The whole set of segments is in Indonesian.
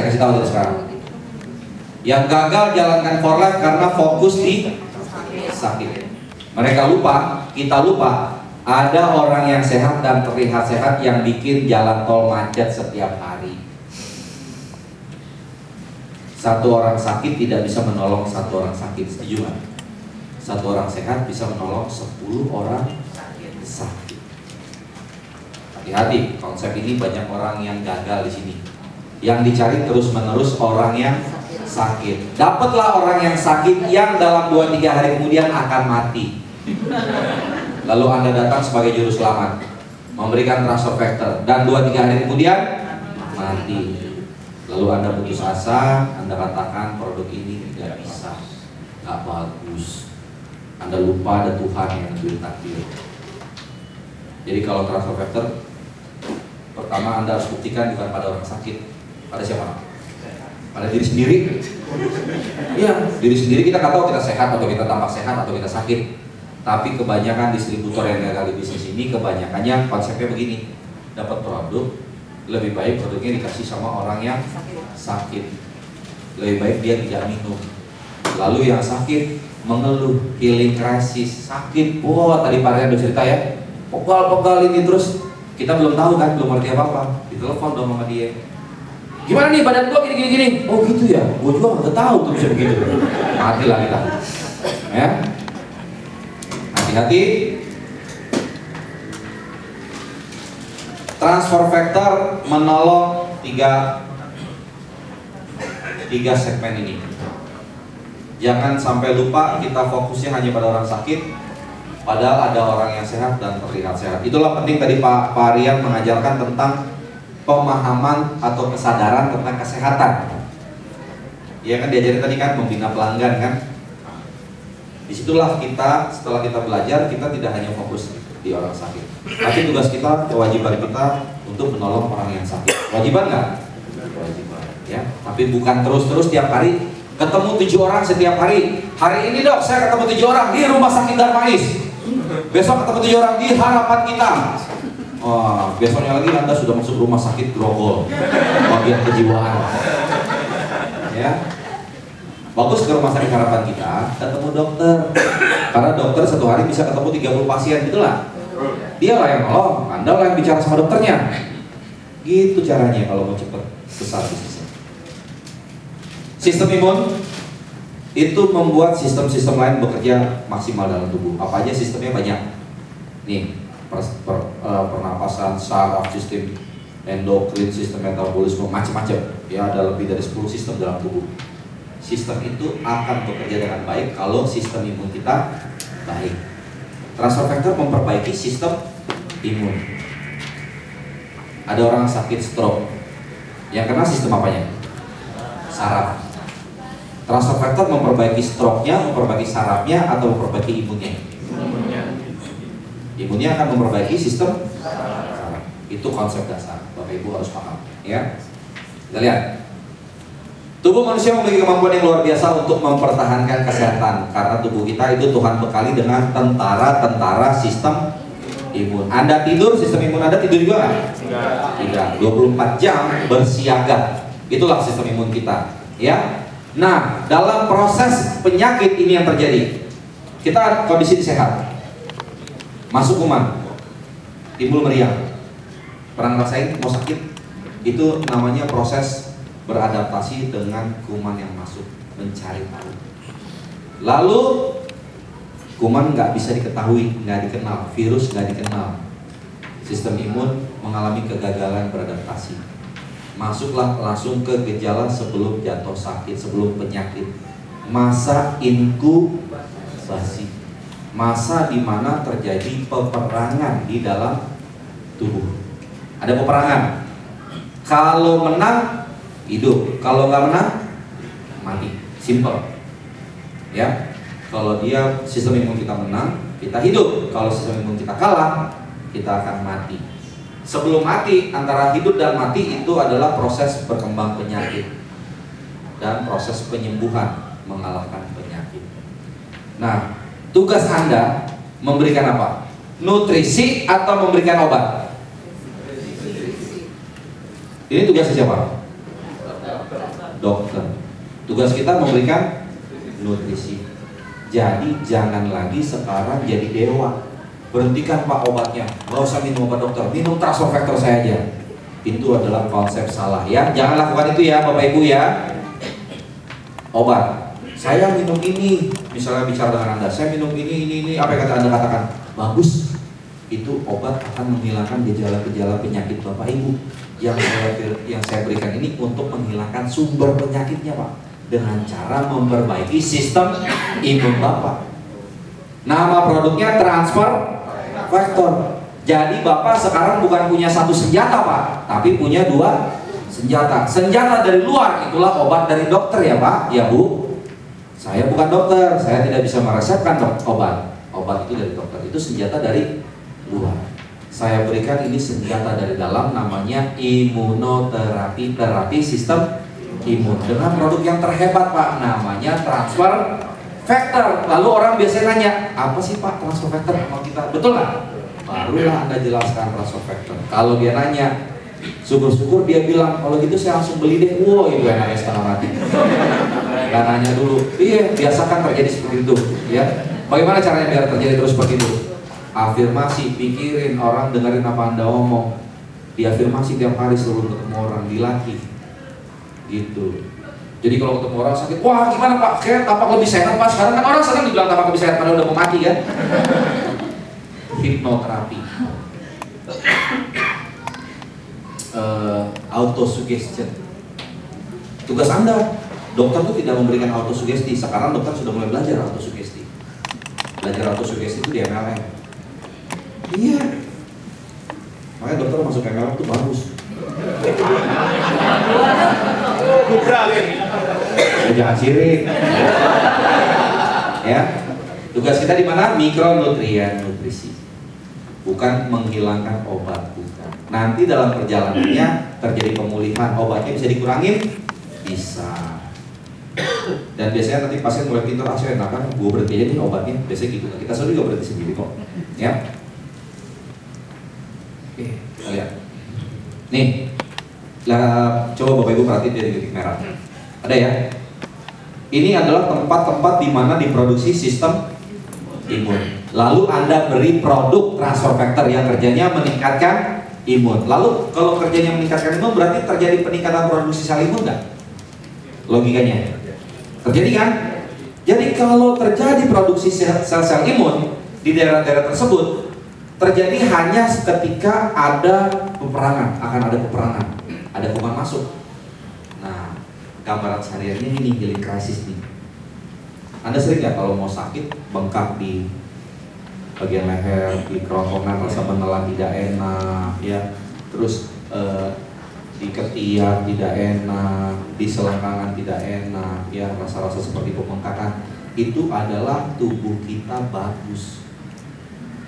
Saya kasih tahu dari sekarang. Yang gagal jalankan for life karena fokus di sakit. Mereka lupa, kita lupa, ada orang yang sehat dan terlihat sehat yang bikin jalan tol macet setiap hari. Satu orang sakit tidak bisa menolong satu orang sakit, setuju nggak? Satu orang sehat bisa menolong 10 orang sakit. Hati-hati, konsep ini banyak orang yang gagal di sini. Yang dicari terus-menerus orang yang sakit. Dapatlah orang yang sakit yang dalam 2-3 hari kemudian akan mati. Lalu Anda datang sebagai juru selamat, memberikan transfer factor dan 2-3 hari kemudian mati. Lalu Anda putus asa, Anda katakan produk ini tidak bisa, nggak bagus. Anda lupa ada Tuhan yang lebih takdir. Jadi kalau transfer factor, pertama Anda harus buktikan bukan pada orang sakit, pada siapa? Pada diri sendiri. Iya, diri sendiri kita nggak tahu kita sehat atau kita tampak sehat atau kita sakit. Tapi kebanyakan distributor yang gagal di bisnis ini kebanyakannya konsepnya begini, dapat produk lebih baik produknya dikasih sama orang yang sakit. Lebih baik dia tidak minum. Lalu yang sakit mengeluh, healing crisis, sakit. Wah, tadi Pak Rian ya. Pegal-pegal ini terus kita belum tahu kan, belum ngerti apa-apa. Ditelepon dong sama dia. Gimana nih badan gua gini gini gini? Oh gitu ya, gua juga nggak tahu tuh bisa begitu. Mati lah kita. Ya. Hati-hati. Transfer factor menolong tiga tiga segmen ini. Jangan sampai lupa kita fokusnya hanya pada orang sakit, padahal ada orang yang sehat dan terlihat sehat. Itulah penting tadi Pak Pak Rian mengajarkan tentang pemahaman atau kesadaran tentang kesehatan. Ya kan diajarin tadi kan membina pelanggan kan. Di situlah kita setelah kita belajar kita tidak hanya fokus di orang sakit, tapi tugas kita kewajiban kita untuk menolong orang yang sakit. Wajiban nggak? Kewajiban. Ya. Tapi bukan terus-terus tiap hari ketemu tujuh orang setiap hari. Hari ini dok saya ketemu tujuh orang di rumah sakit Darmais. Besok ketemu tujuh orang di harapan kita. Wah, besoknya lagi Anda sudah masuk rumah sakit Grogol, bagian kejiwaan. Ya, bagus ke rumah sakit harapan kita, ketemu dokter. Karena dokter satu hari bisa ketemu 30 pasien, gitulah. Dia lah yang nolong, Anda lah yang bicara sama dokternya. Gitu caranya kalau mau cepet besar bisnisnya. Sistem imun itu membuat sistem-sistem lain bekerja maksimal dalam tubuh. Apa aja sistemnya banyak. Nih, per, per, uh, pernapasan, saraf, sistem endokrin, sistem metabolisme, macam-macam. Ya ada lebih dari 10 sistem dalam tubuh. Sistem itu akan bekerja dengan baik kalau sistem imun kita baik. Transfer factor memperbaiki sistem imun. Ada orang sakit stroke. Yang kena sistem apanya? Saraf. Transfer factor memperbaiki stroke-nya, memperbaiki sarafnya, atau memperbaiki imunnya? Imunnya akan memperbaiki sistem saraf. Itu konsep dasar. Bapak Ibu harus paham. Ya. Kita lihat. Tubuh manusia memiliki kemampuan yang luar biasa untuk mempertahankan kesehatan karena tubuh kita itu Tuhan bekali dengan tentara-tentara sistem imun. Anda tidur, sistem imun Anda tidur juga nggak? Tidak. 24 jam bersiaga. Itulah sistem imun kita. Ya. Nah, dalam proses penyakit ini yang terjadi, kita kondisi sehat, masuk kuman, timbul meriang, pernah ngerasain mau sakit, itu namanya proses beradaptasi dengan kuman yang masuk, mencari tahu. Lalu kuman nggak bisa diketahui, nggak dikenal, virus nggak dikenal, sistem imun mengalami kegagalan beradaptasi masuklah langsung ke gejala sebelum jatuh sakit, sebelum penyakit. Masa inkubasi. Masa di mana terjadi peperangan di dalam tubuh. Ada peperangan. Kalau menang hidup, kalau nggak menang mati. Simple. Ya. Kalau dia sistem imun kita menang, kita hidup. Kalau sistem imun kita kalah, kita akan mati. Sebelum mati, antara hidup dan mati itu adalah proses berkembang penyakit dan proses penyembuhan mengalahkan penyakit. Nah, tugas Anda memberikan apa? Nutrisi atau memberikan obat? Ini tugasnya siapa? dokter. Tugas kita memberikan nutrisi. Jadi jangan lagi sekarang jadi dewa. Berhentikan pak obatnya, nggak usah minum obat dokter, minum transfer factor saya aja. Itu adalah konsep salah ya. Jangan lakukan itu ya bapak ibu ya. Obat, saya minum ini, misalnya bicara dengan anda, saya minum ini, ini, ini, apa yang kata anda katakan? Bagus, itu obat akan menghilangkan gejala-gejala penyakit bapak ibu yang saya yang saya berikan ini untuk menghilangkan sumber penyakitnya pak dengan cara memperbaiki sistem imun bapak. Nama produknya transfer faktor. Jadi Bapak sekarang bukan punya satu senjata Pak, tapi punya dua senjata. Senjata dari luar itulah obat dari dokter ya Pak, ya Bu. Saya bukan dokter, saya tidak bisa meresepkan obat. Obat itu dari dokter, itu senjata dari luar. Saya berikan ini senjata dari dalam namanya imunoterapi, terapi sistem imun dengan produk yang terhebat Pak, namanya transfer factor. Lalu orang biasanya nanya, apa sih Pak transfer factor? Mau kita betul nggak? barulah anda jelaskan transfer factor kalau dia nanya syukur-syukur dia bilang kalau gitu saya langsung beli deh wow itu enaknya setengah mati Gak nanya dulu. Iya biasakan terjadi seperti itu ya. Bagaimana caranya biar terjadi terus seperti itu? Afirmasi pikirin orang dengerin apa anda ngomong diafirmasi tiap hari sebelum ketemu orang dilatih. Gitu. Jadi kalau ketemu orang sakit, wah gimana pak, kayak tapak lebih sehat pak. Sekarang kan orang sering dibilang tapak lebih sehat, padahal udah mau mati kan? Hipnoterapi uh, autosuggestion. Tugas anda dokter itu tidak memberikan autosugesti. Sekarang dokter sudah mulai belajar autosugesti. Belajar autosugesti itu di MLM iya. Makanya dokter masuk MLM itu bagus. Ya, jangan sirik. Ya. Tugas kita di mana? Mikronutrien nutrisi bukan menghilangkan obat bukan nanti dalam perjalanannya terjadi pemulihan obatnya bisa dikurangin? Bisa. Dan biasanya nanti pasien mulai pintar ah saya enakan gue berhenti aja nih obatnya. Biasanya gitu. Kita sendiri juga berhenti sendiri kok. Ya. Oke. Kita lihat. Nih. Lah coba bapak ibu perhatiin dia di titik merah. Ada ya? Ini adalah tempat-tempat di mana diproduksi sistem imun Lalu Anda beri produk transfer factor yang kerjanya meningkatkan imun. Lalu kalau kerjanya meningkatkan imun berarti terjadi peningkatan produksi sel imun nggak? Logikanya. Terjadi kan? Jadi kalau terjadi produksi sel-sel imun di daerah-daerah tersebut terjadi hanya ketika ada peperangan, akan ada peperangan, ada kuman masuk. Nah, gambaran sehari-harinya ini healing crisis nih. Anda sering nggak kalau mau sakit bengkak di bagian leher di kerongkongan rasa menelan tidak enak ya. Terus eh, di ketiak tidak enak di selangkangan tidak enak ya rasa-rasa seperti pembengkakan itu adalah tubuh kita bagus.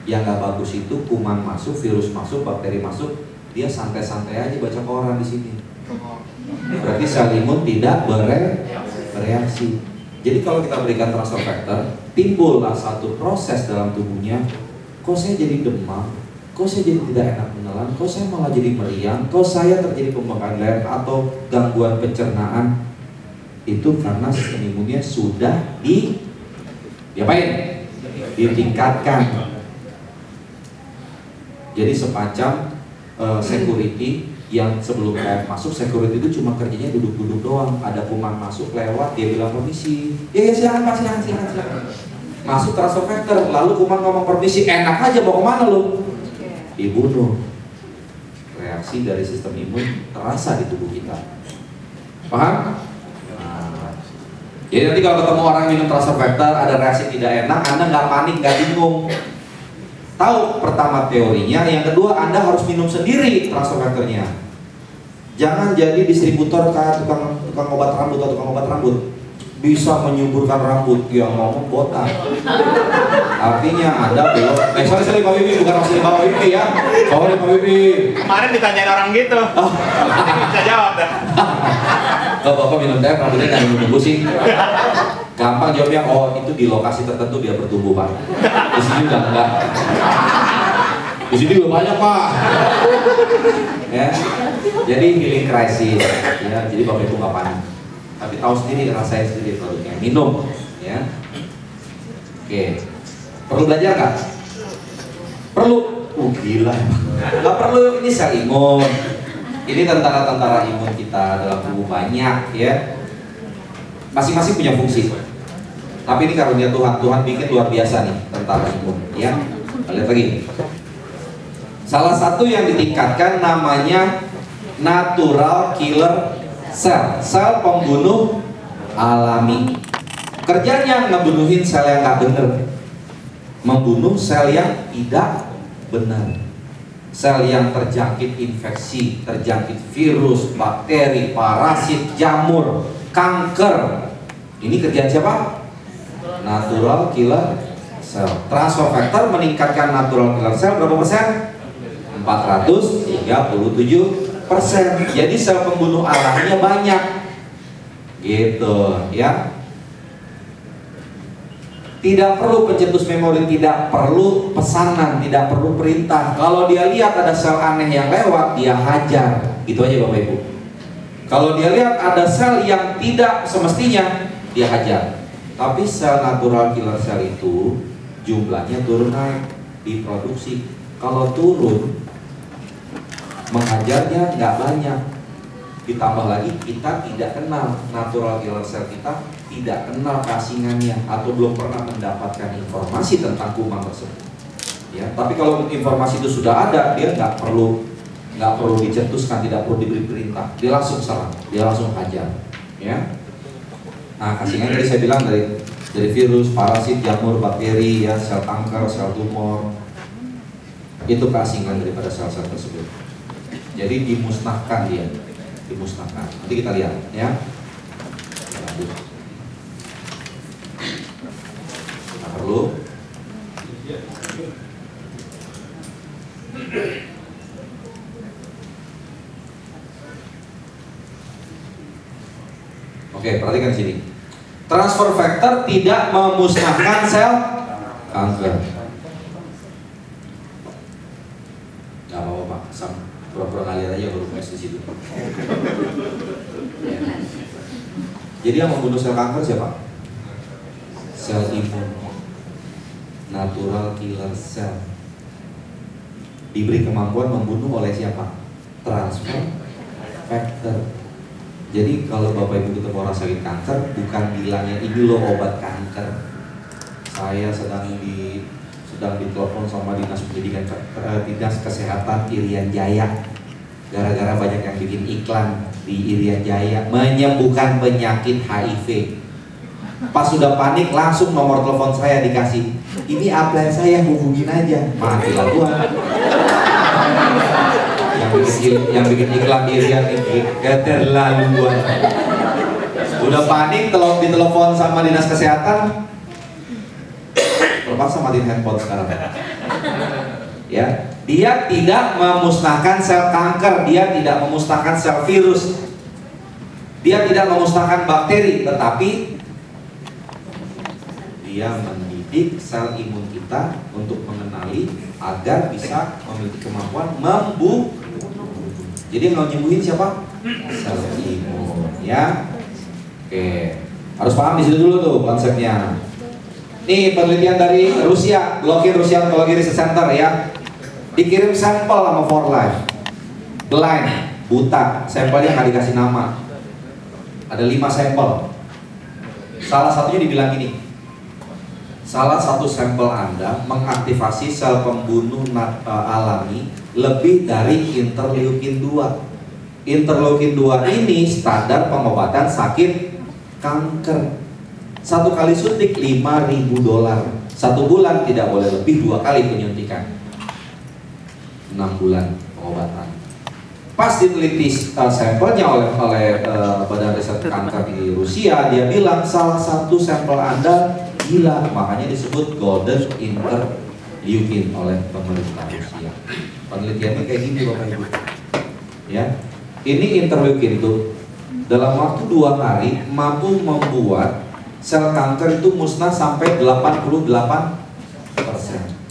Yang nggak bagus itu kuman masuk virus masuk bakteri masuk dia santai-santai aja baca koran di sini. Berarti sel imun tidak bereaksi. Jadi kalau kita berikan transfer factor, timbullah satu proses dalam tubuhnya, kok saya jadi demam, kok saya jadi tidak enak menelan, kok saya malah jadi meriang, kok saya terjadi pembengkakan leher atau gangguan pencernaan, itu karena sistem imunnya sudah di diapain? Ditingkatkan. Jadi semacam uh, security yang sebelum KF masuk security itu cuma kerjanya duduk-duduk doang. Ada kuman masuk lewat dia bilang permisi. Ya ya silakan pak silakan silakan silakan. Masuk transfer factor lalu kuman ngomong permisi enak aja mau ke mana lu? Dibunuh. Reaksi dari sistem imun terasa di tubuh kita. Paham? Nah, jadi nanti kalau ketemu orang minum transfer factor ada reaksi tidak enak anda nggak panik nggak bingung. Tahu pertama teorinya yang kedua anda harus minum sendiri transfer factornya Jangan jadi distributor kayak tukang tukang obat rambut atau tukang obat rambut bisa menyuburkan rambut yang ngomong botak. Artinya Anda belum. Eh sorry sorry Pak Bibi bukan maksudnya Pak Bibi ya. Sorry Pak Bibi. Kemarin ditanyain orang gitu. Oh. bisa jawab dah. Kalau Bapak minum teh rambutnya nggak nunggu sih. Gampang jawabnya, oh itu di lokasi tertentu dia bertumbuh Pak. Di sini udah enggak. Di sini juga banyak Pak. ya. Jadi healing crisis ya. Jadi Bapak Ibu nggak panik. tapi tahu sendiri rasain sendiri produknya. Minum ya. Oke. Perlu belajar nggak? Perlu. Uh gila. Nggak perlu ini sel imun. Ini tentara-tentara imun kita dalam tubuh banyak ya. Masing-masing punya fungsi. Tapi ini karunia Tuhan. Tuhan bikin luar biasa nih tentara imun ya. Lihat lagi. Salah satu yang ditingkatkan namanya natural killer cell sel pembunuh alami kerjanya ngebunuhin sel yang nggak bener membunuh sel yang tidak benar sel yang terjangkit infeksi, terjangkit virus, bakteri, parasit, jamur, kanker. Ini kerjaan siapa? Natural killer cell. Transfer factor meningkatkan natural killer cell berapa persen? 437 persen. Jadi sel pembunuh alaminya banyak. Gitu ya. Tidak perlu pencetus memori, tidak perlu pesanan, tidak perlu perintah. Kalau dia lihat ada sel aneh yang lewat, dia hajar. Gitu aja Bapak Ibu. Kalau dia lihat ada sel yang tidak semestinya, dia hajar. Tapi sel natural killer cell itu jumlahnya turun naik diproduksi. Kalau turun, mengajarnya nggak banyak. Ditambah lagi kita tidak kenal natural killer cell kita tidak kenal kasingannya atau belum pernah mendapatkan informasi tentang kuman tersebut. Ya, tapi kalau informasi itu sudah ada, dia nggak perlu nggak perlu dicetuskan, tidak perlu diberi perintah, dia langsung serang, dia langsung hajar. Ya, nah kasingan tadi saya bilang dari dari virus, parasit, jamur, bakteri, ya sel kanker, sel tumor, itu keasingan daripada sel-sel tersebut. Jadi dimusnahkan dia, dimusnahkan. Nanti kita lihat, ya. Lanjut. perlu Oke, perhatikan sini. Transfer factor tidak memusnahkan sel kanker. Gak apa-apa Pak, sam pura-pura ngalir aja baru di situ. Ya. Jadi yang membunuh sel kanker siapa? Sel imun natural killer cell diberi kemampuan membunuh oleh siapa? Transfer factor. Jadi kalau bapak ibu ketemu orang sakit kanker, bukan bilangnya ini loh obat kanker. Saya sedang di sedang ditelepon sama dinas pendidikan eh, dinas kesehatan Irian Jaya. Gara-gara banyak yang bikin iklan di Irian Jaya menyembuhkan penyakit HIV. Pas sudah panik langsung nomor telepon saya dikasih. Ini upline saya hubungin aja. Mati lah gua. Yang bikin yang bikin iklan dirian ini keterlaluan udah panik telepon ditelepon sama dinas kesehatan. Terpaksa matiin handphone sekarang ya dia tidak memusnahkan sel kanker dia tidak memusnahkan sel virus dia tidak memusnahkan bakteri tetapi dia mendidik sel imun kita untuk mengenali agar bisa memiliki kemampuan membunuh. Jadi mau nyembuhin siapa? Sel imun, ya. Oke, harus paham di situ dulu tuh konsepnya. Nih penelitian dari Rusia, Blokir Rusia Oncology Research Center ya. Dikirim sampel sama For Life, blind, buta, sampelnya nggak dikasih nama. Ada lima sampel. Salah satunya dibilang gini, salah satu sampel Anda mengaktifasi sel pembunuh eh, alami lebih dari interleukin 2. Interleukin 2 ini standar pengobatan sakit kanker. Satu kali suntik 5.000 dolar. Satu bulan tidak boleh lebih dua kali penyuntikan. 6 bulan pengobatan. Pas diteliti uh, sampelnya oleh oleh uh, Badan Riset Kanker di Rusia, dia bilang salah satu sampel Anda gila, makanya disebut golden interleukin oleh pemerintah Rusia. Penelitiannya kayak gini Bapak Ibu. Ya. Ini interleukin itu dalam waktu dua hari mampu membuat sel kanker itu musnah sampai 88 persen.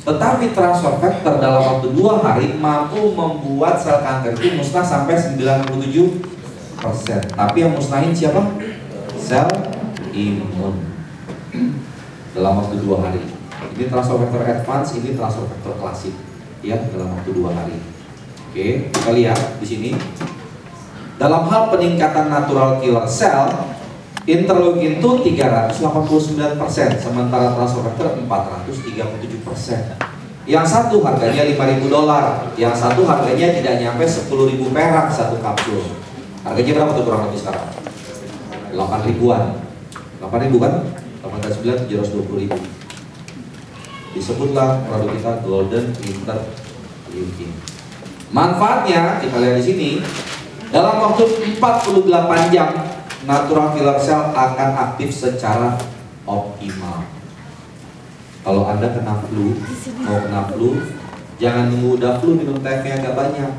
Tetapi transfer factor dalam waktu dua hari mampu membuat sel kanker itu musnah sampai 97 persen. Tapi yang musnahin siapa? sel imun dalam waktu dua hari. Ini transfer factor advance, ini transfer factor klasik, ya dalam waktu dua hari. Oke, kita lihat di sini. Dalam hal peningkatan natural killer cell, interleukin itu 389%, sementara transfer factor 437%. Yang satu harganya 5000 dolar, yang satu harganya tidak nyampe 10.000 perak satu kapsul. Harganya berapa tuh kurang lebih sekarang? 8 ribuan. 8 ribu kan? 8 9 720 ribu. Disebutlah produk kita Golden Interleukin. Manfaatnya kita lihat di sini dalam waktu 48 jam natural killer cell akan aktif secara optimal. Kalau Anda kena flu, mau kena flu, jangan nunggu udah flu minum teh yang agak banyak.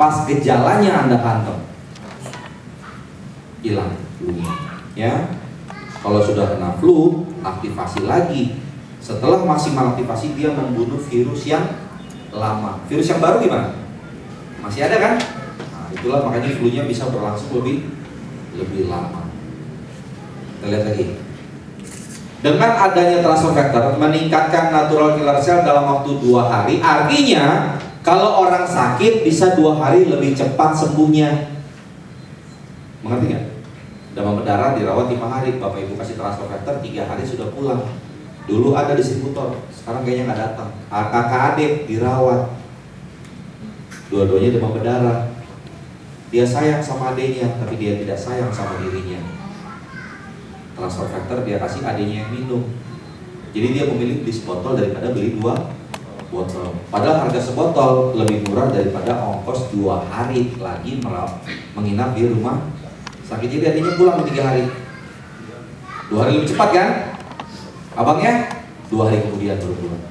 Pas gejalanya Anda hantam, hilang flu-nya. Ya, kalau sudah kena flu, aktivasi lagi. Setelah maksimal aktivasi, dia membunuh virus yang lama. Virus yang baru gimana? Masih ada kan? Nah, itulah makanya flu-nya bisa berlangsung lebih lebih lama. Kita lihat lagi. Dengan adanya transfer factor meningkatkan natural killer cell dalam waktu dua hari, artinya kalau orang sakit bisa dua hari lebih cepat sembuhnya. Mengerti nggak? Demam berdarah dirawat lima hari, bapak ibu kasih transfer factor tiga hari sudah pulang. Dulu ada distributor, sekarang kayaknya nggak datang. Kakak adik dirawat, dua-duanya demam berdarah. Dia sayang sama adiknya, tapi dia tidak sayang sama dirinya. Transfer factor dia kasih adiknya yang minum. Jadi dia memilih beli sebotol daripada beli dua botol. Padahal harga sebotol lebih murah daripada ongkos dua hari lagi merawat, menginap di rumah sakit. Jadi adiknya pulang tiga hari. Dua hari lebih cepat kan? Abangnya dua hari kemudian baru pulang.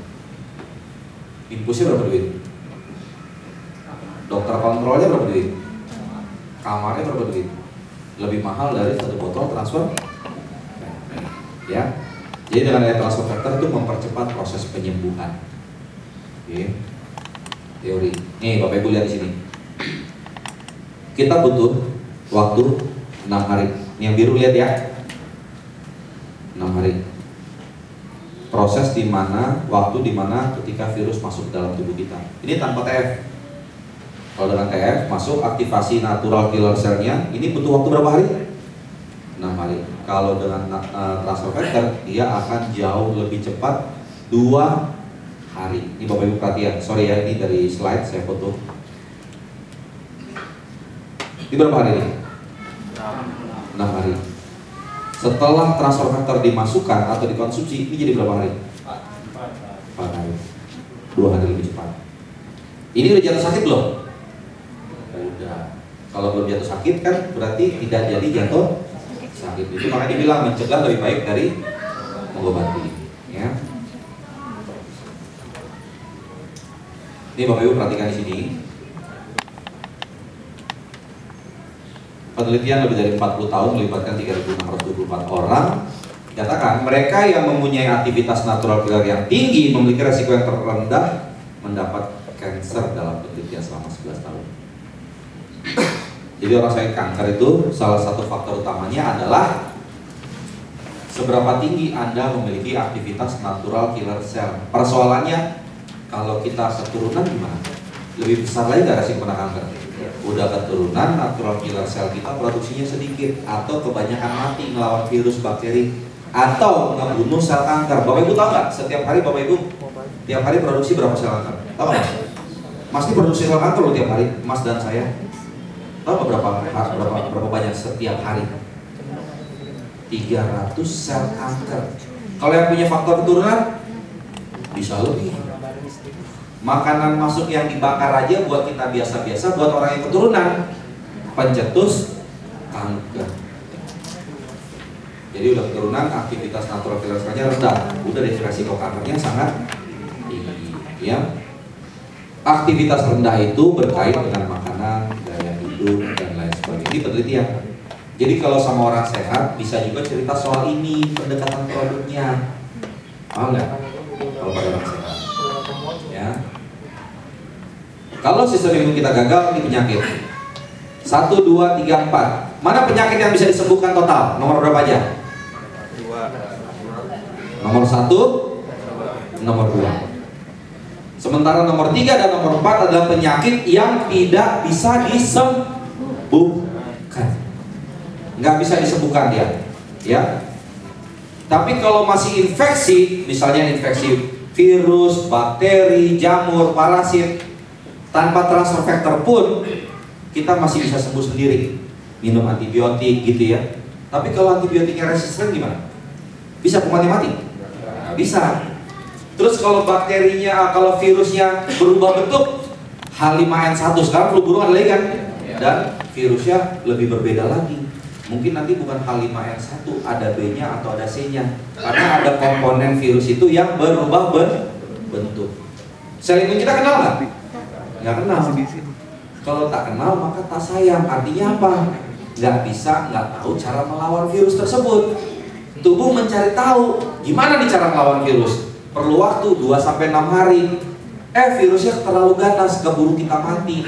Infusnya berapa duit? Dokter kontrolnya berapa duit? Kamarnya berapa duit? Lebih mahal dari satu botol transfer. Ya, jadi dengan adanya transfer factor itu mempercepat proses penyembuhan. Oke, teori. Nih bapak ibu lihat di sini. Kita butuh waktu 6 hari. Ini yang biru lihat ya. 6 hari proses di mana waktu di mana ketika virus masuk dalam tubuh kita. Ini tanpa TF. Kalau dengan TF masuk aktivasi natural killer cell-nya, ini butuh waktu berapa hari? 6 hari. Kalau dengan uh, transfer factor, dia akan jauh lebih cepat 2 hari. Ini Bapak Ibu perhatian. Sorry ya, ini dari slide saya foto. Ini berapa hari ini? 6 hari. Setelah transfer factor dimasukkan atau dikonsumsi, ini jadi berapa hari? 4 hari. 2 hari lebih cepat. Ini udah jatuh sakit belum? Udah. Kalau belum jatuh sakit kan berarti tidak jadi jatuh sakit. Itu makanya dibilang mencegah lebih baik dari mengobati. Ya. Ini Bapak Ibu perhatikan di sini. Penelitian lebih dari 40 tahun melibatkan 3.624 orang Katakan mereka yang mempunyai aktivitas natural killer yang tinggi memiliki resiko yang terendah mendapat kanker dalam penelitian selama 11 tahun. Jadi orang sakit kanker itu salah satu faktor utamanya adalah seberapa tinggi Anda memiliki aktivitas natural killer cell. Persoalannya kalau kita keturunan gimana? Lebih besar lagi gak resiko kena kanker? Udah keturunan natural killer cell kita produksinya sedikit atau kebanyakan mati melawan virus bakteri atau ngebunuh sel kanker. Bapak Ibu tahu nggak? Setiap hari Bapak Ibu tiap hari produksi berapa sel kanker? Tahu nggak? Mas produksi sel kanker loh tiap hari, Mas dan saya. Nggak berapa, berapa berapa banyak setiap hari? 300 sel kanker. Kalau yang punya faktor keturunan bisa lebih. Makanan masuk yang dibakar aja buat kita biasa-biasa, buat orang yang keturunan pencetus kanker. Jadi udah keturunan aktivitas natural killer rendah, udah deh resiko kankernya sangat tinggi. Ya, aktivitas rendah itu berkait dengan makanan, hidup dan lain sebagainya. Ini penelitian. Jadi kalau sama orang sehat bisa juga cerita soal ini pendekatan produknya. Paham nggak? Kalau pada orang sehat. Ya. Kalau sistem imun kita gagal, ini penyakit. Satu, dua, tiga, empat Mana penyakit yang bisa disembuhkan total? Nomor berapa aja? Nomor satu, nomor dua. Sementara nomor tiga dan nomor empat adalah penyakit yang tidak bisa disembuhkan. Nggak bisa disembuhkan dia. Ya. Tapi kalau masih infeksi, misalnya infeksi virus, bakteri, jamur, parasit, tanpa transfer factor pun kita masih bisa sembuh sendiri. Minum antibiotik gitu ya. Tapi kalau antibiotiknya resisten gimana? Bisa mati-mati? Bisa. Terus kalau bakterinya, kalau virusnya berubah bentuk H5N1 sekarang flu burung ada lagi kan? Dan virusnya lebih berbeda lagi. Mungkin nanti bukan H5N1, ada B-nya atau ada C-nya. Karena ada komponen virus itu yang berubah ben- bentuk. Sel imun kita kenal nggak? Nggak kenal. Kalau tak kenal maka tak sayang. Artinya apa? Nggak bisa, nggak tahu cara melawan virus tersebut. Tubuh mencari tahu gimana nih cara melawan virus perlu waktu 2 sampai 6 hari. Eh virusnya terlalu ganas, keburu kita mati.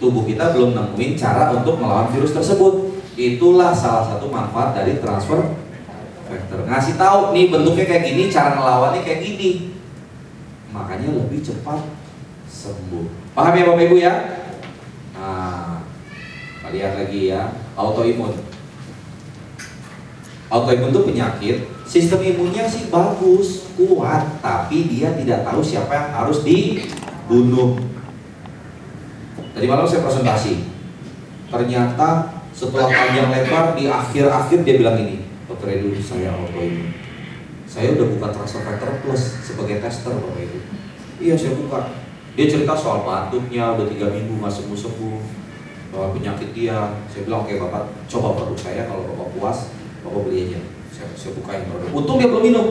Tubuh kita belum nemuin cara untuk melawan virus tersebut. Itulah salah satu manfaat dari transfer factor. Ngasih tahu nih bentuknya kayak gini, cara ngelawannya kayak gini. Makanya lebih cepat sembuh. Paham ya Bapak Ibu ya? Nah, lihat lagi ya, autoimun. Autoimun itu penyakit sistem imunnya sih bagus, kuat, tapi dia tidak tahu siapa yang harus dibunuh. Tadi malam saya presentasi, ternyata setelah panjang lebar di akhir-akhir dia bilang ini, dokter Edu saya autoimun. Saya udah buka transfer factor plus sebagai tester bapak itu. Iya saya buka. Dia cerita soal batuknya udah tiga minggu nggak sembuh sembuh bahwa penyakit dia. Saya bilang oke bapak coba produk saya kalau bapak puas bapak beli aja saya, saya bukain produk. Untung dia belum minum.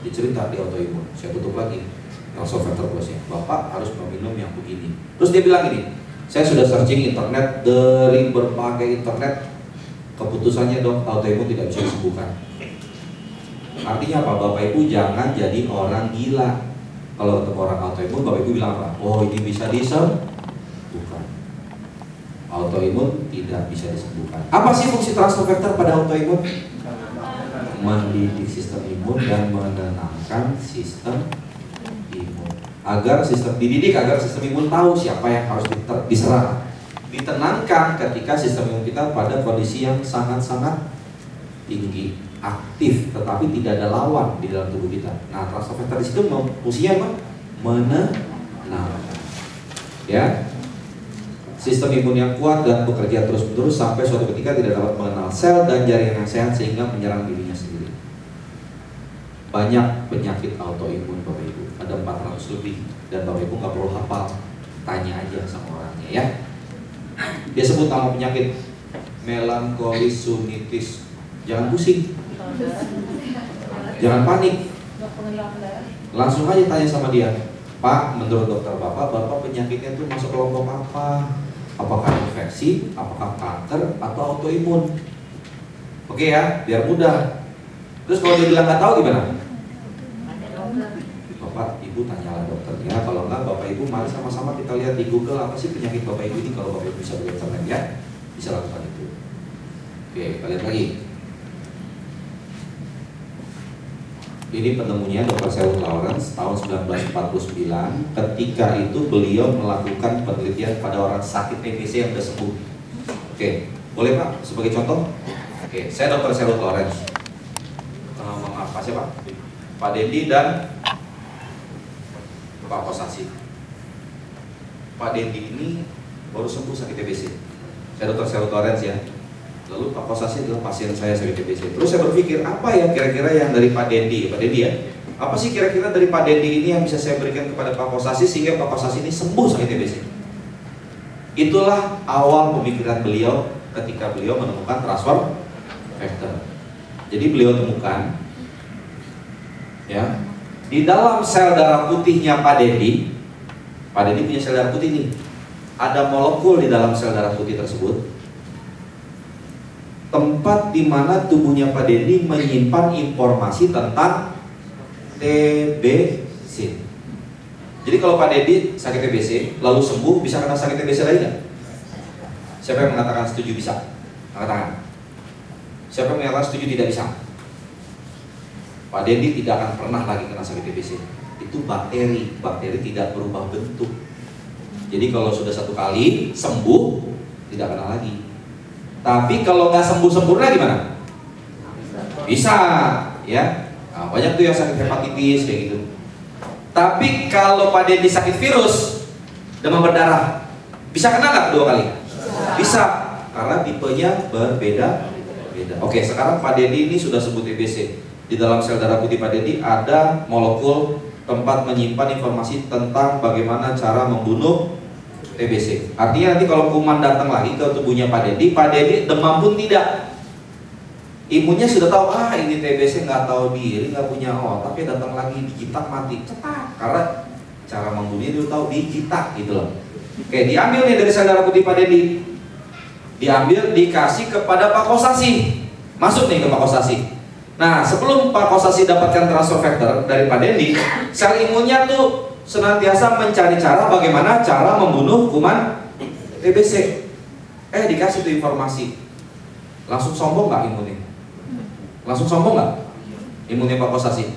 Dia cerita di autoimun. Saya tutup lagi. Langsung factor plusnya. Bapak harus meminum yang begini. Terus dia bilang ini, saya sudah searching internet dari berbagai internet. Keputusannya dok, autoimun tidak bisa disembuhkan. Artinya apa? Bapak Ibu jangan jadi orang gila. Kalau ketemu orang autoimun, Bapak Ibu bilang apa? Oh ini bisa disembuhkan. Autoimun tidak bisa disembuhkan. Apa sih fungsi transfer factor pada autoimun? Mendidik sistem imun dan menenangkan sistem imun. Agar sistem dididik agar sistem imun tahu siapa yang harus diserang. Ditenangkan ketika sistem imun kita pada kondisi yang sangat-sangat tinggi aktif tetapi tidak ada lawan di dalam tubuh kita. Nah transfer di situ fungsinya apa? Menenangkan. Ya Sistem imun yang kuat dan bekerja terus-menerus sampai suatu ketika tidak dapat mengenal sel dan jaringan yang sehat sehingga menyerang dirinya sendiri. Banyak penyakit autoimun Bapak Ibu, ada 400 lebih dan Bapak Ibu nggak perlu hafal, tanya aja sama orangnya ya. Dia sebut nama penyakit melankolis sunitis. Jangan pusing, jangan panik. Langsung aja tanya sama dia, Pak, menurut dokter Bapak, Bapak penyakitnya itu masuk kelompok apa? Apakah infeksi, apakah kanker, atau autoimun? Oke ya, biar mudah. Terus kalau dia bilang nggak tahu gimana? Bapak, Ibu tanyalah dokternya. Kalau enggak, Bapak Ibu mari sama-sama kita lihat di Google apa sih penyakit Bapak Ibu ini. Kalau Bapak Ibu bisa internet ya, bisa lakukan itu. Oke, kita lihat lagi. Ini penemunya Dr. Sherwood Lawrence tahun 1949. Ketika itu beliau melakukan penelitian pada orang sakit TBC yang sudah sembuh. Oke, boleh Pak sebagai contoh? Oke, saya Dr. Sherwood Lawrence. Uh, maaf, Pak siapa? Pak Dendi dan Pak Kosasi. Pak Dendi ini baru sembuh sakit TBC. Saya Dr. Sherwood Lawrence ya. Lalu Pak Kosasi adalah pasien saya sakit TBC. Terus saya berpikir apa ya kira-kira yang dari Pak Dendi, Pak Dendi ya? Apa sih kira-kira dari Pak Dendi ini yang bisa saya berikan kepada Pak Kosasi sehingga Pak Kosasi ini sembuh sakit TBC? Itulah awal pemikiran beliau ketika beliau menemukan transfer factor. Jadi beliau temukan ya di dalam sel darah putihnya Pak Dendi, Pak Dendi punya sel darah putih nih. Ada molekul di dalam sel darah putih tersebut tempat di mana tubuhnya Pak Dendi menyimpan informasi tentang TBC. Jadi kalau Pak Dendi sakit TBC lalu sembuh bisa kena sakit TBC lagi nggak? Siapa yang mengatakan setuju bisa? Angkat tangan. Siapa yang menyatakan setuju tidak bisa? Pak Dendi tidak akan pernah lagi kena sakit TBC. Itu bakteri, bakteri tidak berubah bentuk. Jadi kalau sudah satu kali sembuh, tidak kena lagi. Tapi kalau nggak sembuh sempurna gimana? Bisa, ya. Nah, banyak tuh yang sakit hepatitis kayak gitu. Tapi kalau Pak Dendi sakit virus, demam berdarah, bisa kena nggak dua kali? Bisa, karena tipenya berbeda. Beda. Oke, sekarang Pak Dendi ini sudah sebut TBC. Di dalam sel darah putih Pak Dendi ada molekul tempat menyimpan informasi tentang bagaimana cara membunuh TBC. Artinya nanti kalau kuman datang lagi ke tubuhnya Pak Dendi, Pak Dendi demam pun tidak. Imunnya sudah tahu, ah ini TBC nggak tahu diri, nggak punya oh, tapi datang lagi dijitak mati, cepat. Karena cara membunuhnya dia tahu dijitak gitu loh. Oke, diambil nih dari sel darah putih Pak Dendi. Diambil, dikasih kepada Pak Kosasi. Masuk nih ke Pak Kosasi. Nah, sebelum Pak Kosasi dapatkan transfer factor dari Pak Dendi, sel imunnya tuh senantiasa mencari cara bagaimana cara membunuh kuman TBC. Eh, dikasih tuh informasi. Langsung sombong nggak imunnya? Langsung sombong nggak? Imunnya Pak Kosasi?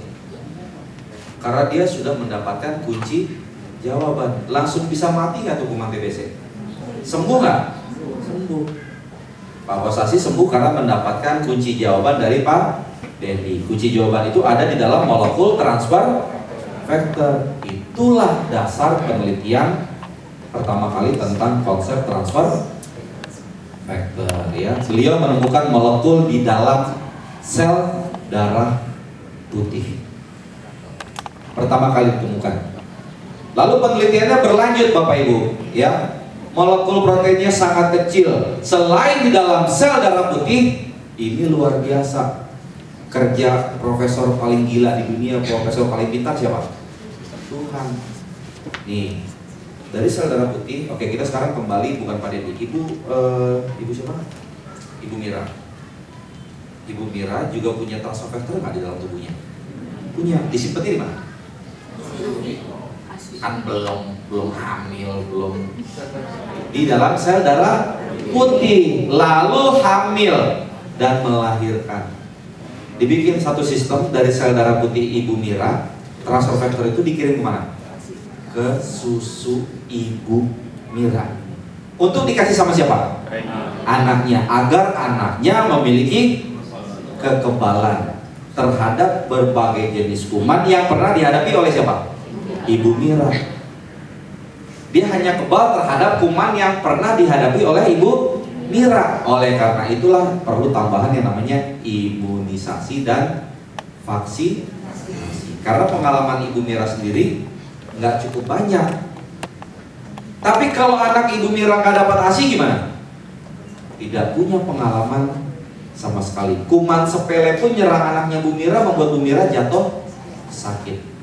Karena dia sudah mendapatkan kunci jawaban. Langsung bisa mati nggak tuh kuman TBC? Sembuh nggak? Sembuh. Pak Kosasi sembuh karena mendapatkan kunci jawaban dari Pak Dendi. Kunci jawaban itu ada di dalam molekul transfer factor. Itulah dasar penelitian pertama kali tentang konsep transfer factor ya. Beliau menemukan molekul di dalam sel darah putih. Pertama kali ditemukan. Lalu penelitiannya berlanjut Bapak Ibu, ya. Molekul proteinnya sangat kecil. Selain di dalam sel darah putih, ini luar biasa kerja profesor paling gila di dunia, profesor paling pintar siapa? Tuhan. Nih, dari sel darah putih, oke kita sekarang kembali bukan pada Dendi. Ibu, eh, ibu siapa? Ibu Mira. Ibu Mira juga punya transfer factor nggak di dalam tubuhnya? Punya. Disimpannya di mana? Kan belum, belum hamil, belum di dalam sel darah putih, lalu hamil dan melahirkan dibikin satu sistem dari sel darah putih ibu Mira transfer factor itu dikirim ke mana? ke susu ibu Mira untuk dikasih sama siapa? anaknya agar anaknya memiliki kekebalan terhadap berbagai jenis kuman yang pernah dihadapi oleh siapa? ibu Mira dia hanya kebal terhadap kuman yang pernah dihadapi oleh ibu Mira. Oleh karena itulah perlu tambahan yang namanya imunisasi dan vaksinasi. Karena pengalaman ibu Mira sendiri nggak cukup banyak. Tapi kalau anak ibu Mira nggak dapat ASI gimana? Tidak punya pengalaman sama sekali. Kuman sepele pun nyerang anaknya Bu Mira membuat Bu Mira jatuh sakit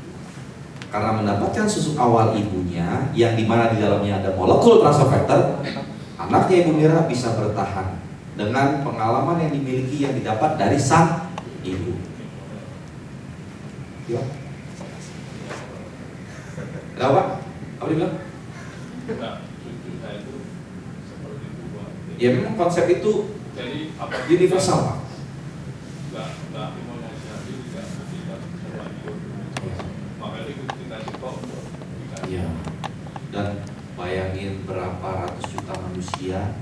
karena mendapatkan susu awal ibunya yang di mana di dalamnya ada molekul transfer anaknya ibu Mira bisa bertahan dengan pengalaman yang dimiliki yang didapat dari sang ibu ya apa? apa dibilang? ya memang konsep itu Jadi apa universal Pak ya dan bayangin berapa ratus juta manusia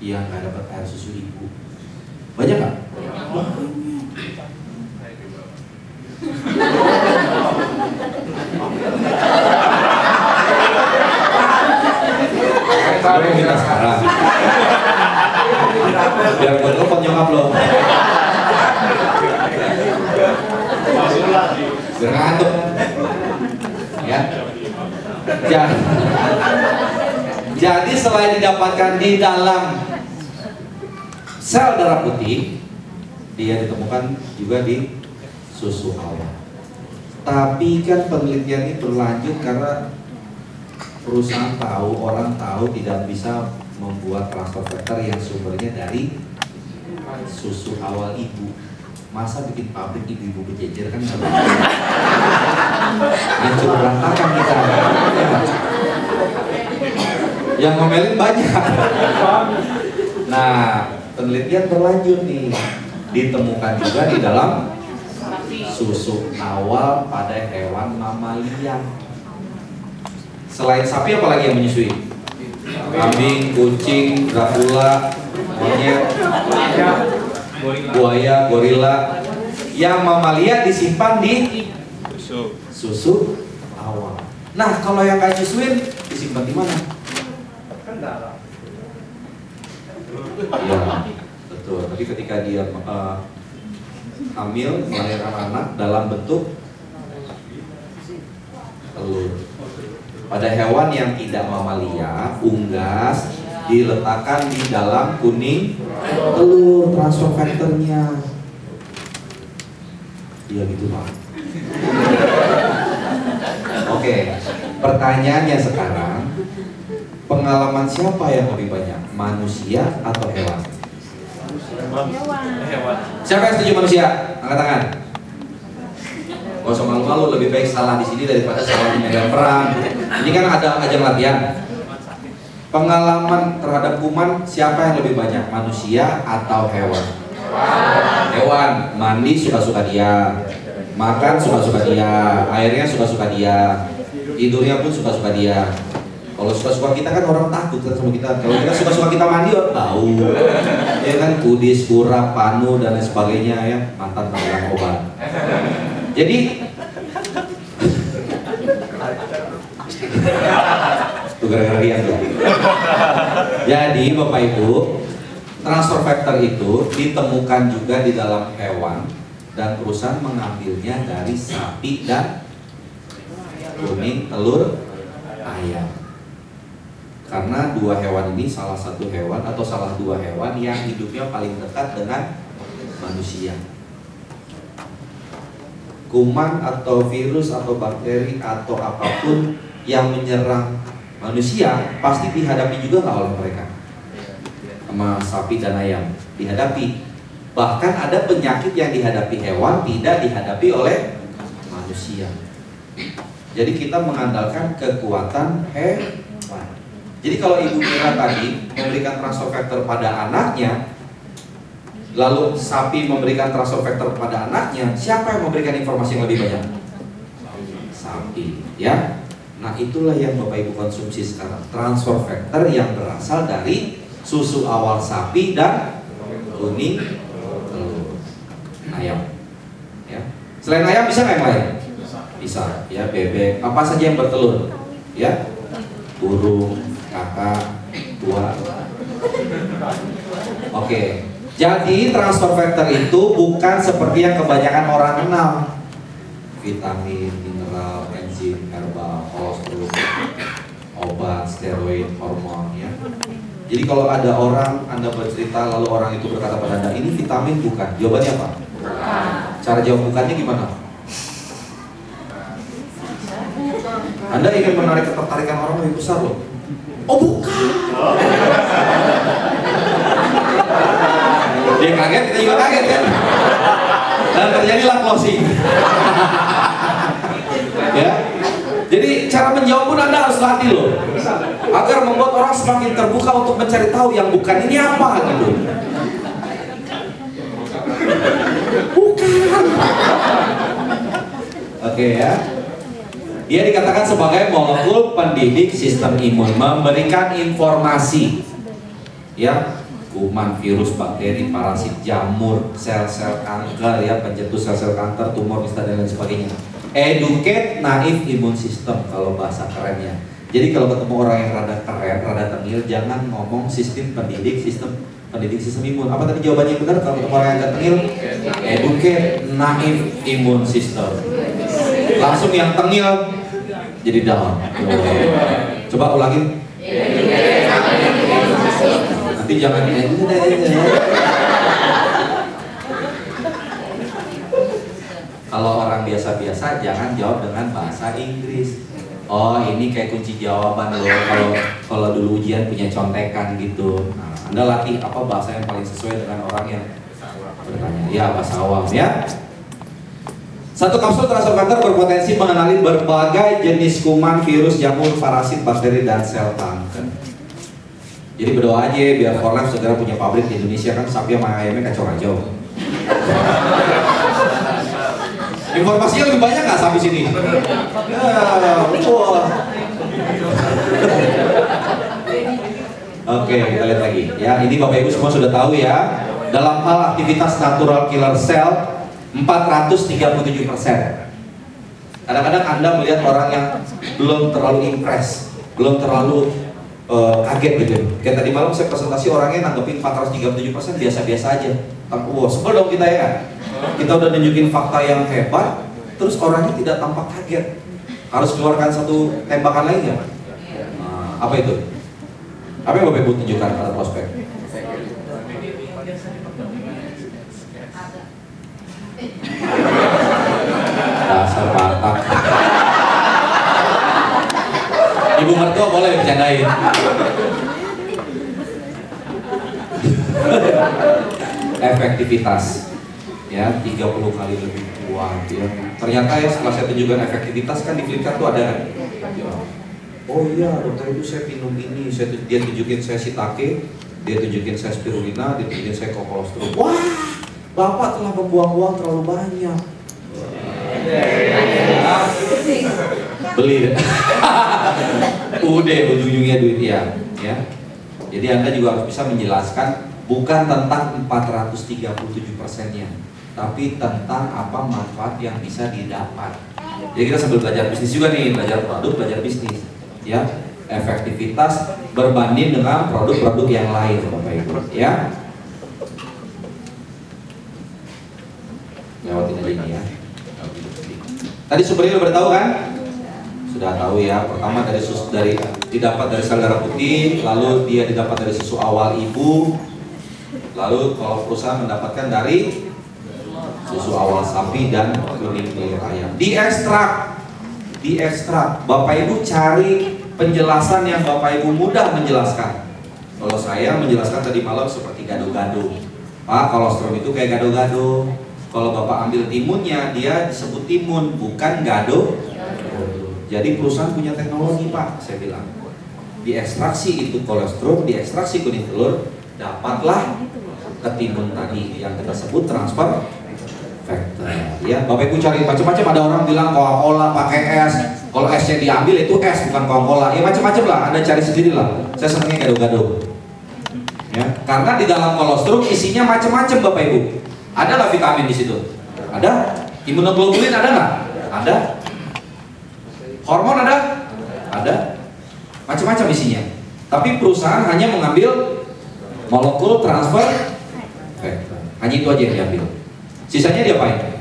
yang nggak dapat air susu ibu banyak nggak? Juga. Lu minta sekarang. Biar gue telepon nyokap lo. Biar ngantuk. Ya. Jadi, jadi selain didapatkan di dalam sel darah putih, dia ditemukan juga di susu awal. Tapi kan penelitian ini berlanjut karena perusahaan tahu, orang tahu tidak bisa membuat transfer factor yang sumbernya dari susu awal ibu. Masa bikin pabrik ibu-ibu berjejer kan bisa. Hancur berantakan kita. Yang ngomelin banyak. Nah, penelitian berlanjut nih. Ditemukan juga di dalam susu awal pada hewan mamalia. Selain sapi apalagi yang menyusui? Kambing, kucing, dracula, monyet, buaya, gorila. Yang mamalia disimpan di Susu. awal. Nah, kalau yang kayak nyusuin disimpan di mana? Iya, betul. Tapi ketika dia eh, hamil melahirkan anak dalam bentuk telur. Pada hewan yang tidak mamalia, unggas diletakkan di dalam kuning telur transfer factornya. Iya gitu pak. Oke, pertanyaannya sekarang, pengalaman siapa yang lebih banyak, manusia atau hewan? Hewan. Siapa yang setuju manusia? Angkat tangan. Gak usah malu-malu, lebih baik salah di sini daripada salah di medan perang. Ini kan ada ajang latihan. Pengalaman terhadap kuman siapa yang lebih banyak, manusia atau hewan? Hewan, mandi suka-suka dia, makan suka-suka dia, airnya suka-suka dia, tidurnya pun suka-suka dia. Kalau suka-suka kita kan orang takut kan sama kita. Kalau kita suka-suka kita mandi, oh, tahu. Ya kan kudis, kurap, panu dan lain sebagainya ya mantan pemegang obat. Jadi tuh. Jadi Bapak Ibu, transfer factor itu ditemukan juga di dalam hewan dan perusahaan mengambilnya dari sapi dan kuning telur ayam. Karena dua hewan ini salah satu hewan atau salah dua hewan yang hidupnya paling dekat dengan manusia. Kuman atau virus atau bakteri atau apa pun yang menyerang manusia pasti dihadapi juga nggak oleh mereka? Sama sapi dan ayam dihadapi. Bahkan ada penyakit yang dihadapi hewan tidak dihadapi oleh manusia. Jadi kita mengandalkan kekuatan hewan. Jadi kalau ibu Mira tadi memberikan transfer pada anaknya lalu sapi memberikan transfer factor pada anaknya siapa yang memberikan informasi yang lebih banyak? Sapi ya. Nah itulah yang Bapak Ibu konsumsi sekarang. Transfer factor yang berasal dari susu awal sapi dan kuning telur. Ayam ya. Selain ayam bisa nggak yang lain? Bisa ya bebek. Apa saja yang bertelur ya? Burung kakak tua Oke jadi transfer factor itu bukan seperti yang kebanyakan orang kenal vitamin, mineral, enzim, herbal, kolostrum, obat, steroid, hormon ya. Jadi kalau ada orang Anda bercerita lalu orang itu berkata pada Anda ini vitamin bukan. Jawabannya apa? Cara jawab bukannya gimana? Anda ingin menarik ketertarikan orang lebih besar loh. Oh bukan. Dia kaget, kita juga kaget kan. Dan terjadilah closing. ya. Jadi cara menjawab pun Anda harus latih loh. Agar membuat orang semakin terbuka untuk mencari tahu yang bukan ini apa gitu. Bukan. Oke ya. Dia dikatakan sebagai molekul pendidik sistem imun, memberikan informasi ya kuman, virus, bakteri, parasit, jamur, sel-sel kanker ya, pencetus sel-sel kanker, tumor, mista dan lain sebagainya. Educate naif imun system kalau bahasa kerennya. Jadi kalau ketemu orang yang rada keren, rada tengil, jangan ngomong sistem pendidik, sistem pendidik sistem imun. Apa tadi jawabannya benar kalau ketemu orang yang agak tengil? Educate naif imun system. Langsung yang tengil jadi down. Coba ulangin. Nanti jangan Kalau orang biasa-biasa jangan jawab dengan bahasa Inggris. Oh ini kayak kunci jawaban loh kalau kalau dulu ujian punya contekan gitu. Nah, anda latih apa bahasa yang paling sesuai dengan orang yang bertanya. Ya bahasa awam ya. Satu kapsul transfer factor berpotensi mengenali berbagai jenis kuman, virus, jamur, parasit, bakteri, dan sel kanker. Jadi berdoa aja biar Forlife segera punya pabrik di Indonesia kan sapi sama ayamnya kacau kacau. Informasinya lebih banyak nggak sapi sini? Ya. Oke, kita lihat lagi. Ya, ini Bapak Ibu semua sudah tahu ya. Dalam hal aktivitas natural killer cell 437 persen. Kadang-kadang Anda melihat orang yang belum terlalu impress, belum terlalu eh, kaget gitu. Kayak tadi malam saya presentasi orangnya nanggepin 437 persen biasa-biasa aja. Tapi wow, sebel dong kita ya? Kita udah nunjukin fakta yang hebat, terus orangnya tidak tampak kaget. Harus keluarkan satu tembakan lagi nggak? Nah, apa itu? Apa yang Bapak Ibu tunjukkan pada prospek? Dasar Batak. Ibu mertua boleh bercandain. Efektivitas ya 30 kali lebih kuat ya. Ternyata ya setelah saya tunjukkan efektivitas kan di Flickr tuh ada kan. Ya. Oh iya dokter itu saya minum ini, saya dia tunjukin saya sitake, dia tunjukin saya spirulina, dia tunjukin saya kokolostrum. Wah, bapak telah membuang uang terlalu banyak. Beli. Udah ujung-ujungnya duit ya, ya. Jadi Anda juga harus bisa menjelaskan bukan tentang 437 persennya, tapi tentang apa manfaat yang bisa didapat. Jadi kita sambil belajar bisnis juga nih, belajar produk, belajar bisnis, ya. Efektivitas berbanding dengan produk-produk yang lain, Bapak Ibu, ya. Lewatin aja ini ya. Tadi sumbernya udah tahu kan? Sudah tahu ya. Pertama dari susu dari didapat dari sel darah putih, lalu dia didapat dari susu awal ibu. Lalu kalau perusahaan mendapatkan dari susu awal sapi dan kuning telur ayam. Diekstrak. Diekstrak. Bapak Ibu cari penjelasan yang Bapak Ibu mudah menjelaskan. Kalau saya menjelaskan tadi malam seperti gado-gado. Pak, kolostrum itu kayak gado-gado. Kalau Bapak ambil timunnya, dia disebut timun, bukan gado. Jadi perusahaan punya teknologi Pak, saya bilang. Diekstraksi itu kolostrum, diekstraksi kuning telur, dapatlah ketimun tadi yang kita sebut transfer factor. Ya, Bapak Ibu cari macam-macam. Ada orang bilang Coca-Cola pakai es. Kalau esnya diambil itu es bukan Coca-Cola. Ya macam-macam lah. Anda cari sendiri lah. Saya senangnya gado-gado. Ya, karena di dalam kolostrum isinya macam-macam Bapak Ibu. Ada nggak vitamin di situ? Ada. Imunoglobulin ada nggak? Ada. Hormon ada? Ada. Macam-macam isinya. Tapi perusahaan hanya mengambil molekul transfer factor. Hanya itu aja yang diambil. Sisanya diapain?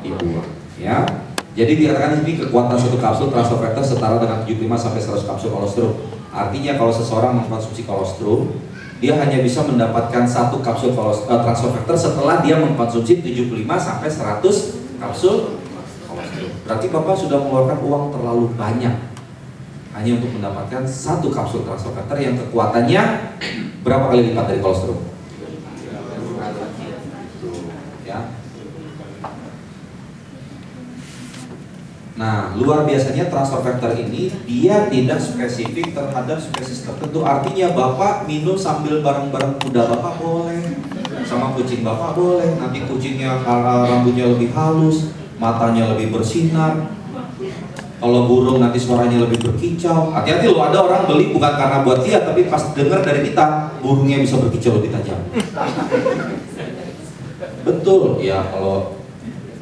Dibuang. Ya. Jadi dikatakan di sini kekuatan satu kapsul transfer factor setara dengan 75 sampai 100 kapsul kolostrum. Artinya kalau seseorang mengkonsumsi kolostrum, dia hanya bisa mendapatkan satu kapsul kolos- eh, transfer factor setelah dia mengkonsumsi 75 sampai 100 kapsul kolostrum. Berarti Bapak sudah mengeluarkan uang terlalu banyak hanya untuk mendapatkan satu kapsul transfer yang kekuatannya berapa kali lipat dari kolostrum? Ya. Nah, luar biasanya transfer factor ini dia tidak spesifik terhadap spesies tertentu. Artinya Bapak minum sambil bareng-bareng kuda Bapak boleh, sama kucing Bapak boleh. Nanti kucingnya rambutnya lebih halus, matanya lebih bersinar. Kalau burung nanti suaranya lebih berkicau. Hati-hati loh, ada orang beli bukan karena buat dia, tapi pas dengar dari kita, burungnya bisa berkicau lebih tajam. Betul, ya kalau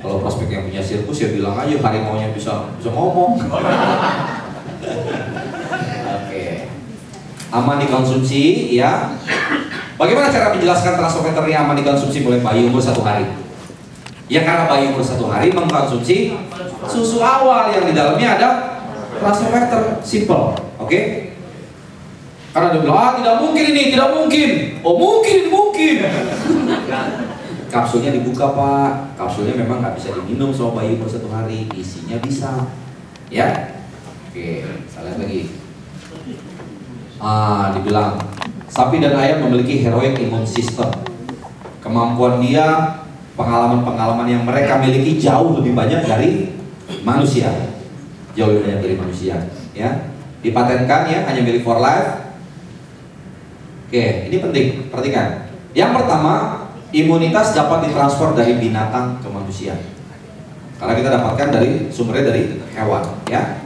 kalau prospek yang punya sirkus ya bilang aja harimau-nya bisa bisa ngomong. Oke. Aman dikonsumsi ya. Bagaimana cara menjelaskan transfer aman dikonsumsi oleh bayi umur satu hari? Ya karena bayi umur satu hari mengkonsumsi susu awal yang di dalamnya ada factor simple, oke? Karena dia bilang ah tidak mungkin ini, tidak mungkin. Oh mungkin, mungkin. Kapsulnya dibuka pak, kapsulnya memang nggak bisa diminum sama bayi umur satu hari, isinya bisa, ya. Oke, lihat lagi. Ah, dibilang sapi dan ayam memiliki heroic immune system. Kemampuan dia, pengalaman-pengalaman yang mereka miliki jauh lebih banyak dari manusia, jauh lebih banyak dari manusia. Ya, dipatenkan ya hanya milik for life. Oke, ini penting, perhatikan. Yang pertama, imunitas dapat ditransfer dari binatang ke manusia. Karena kita dapatkan dari sumbernya dari hewan, ya.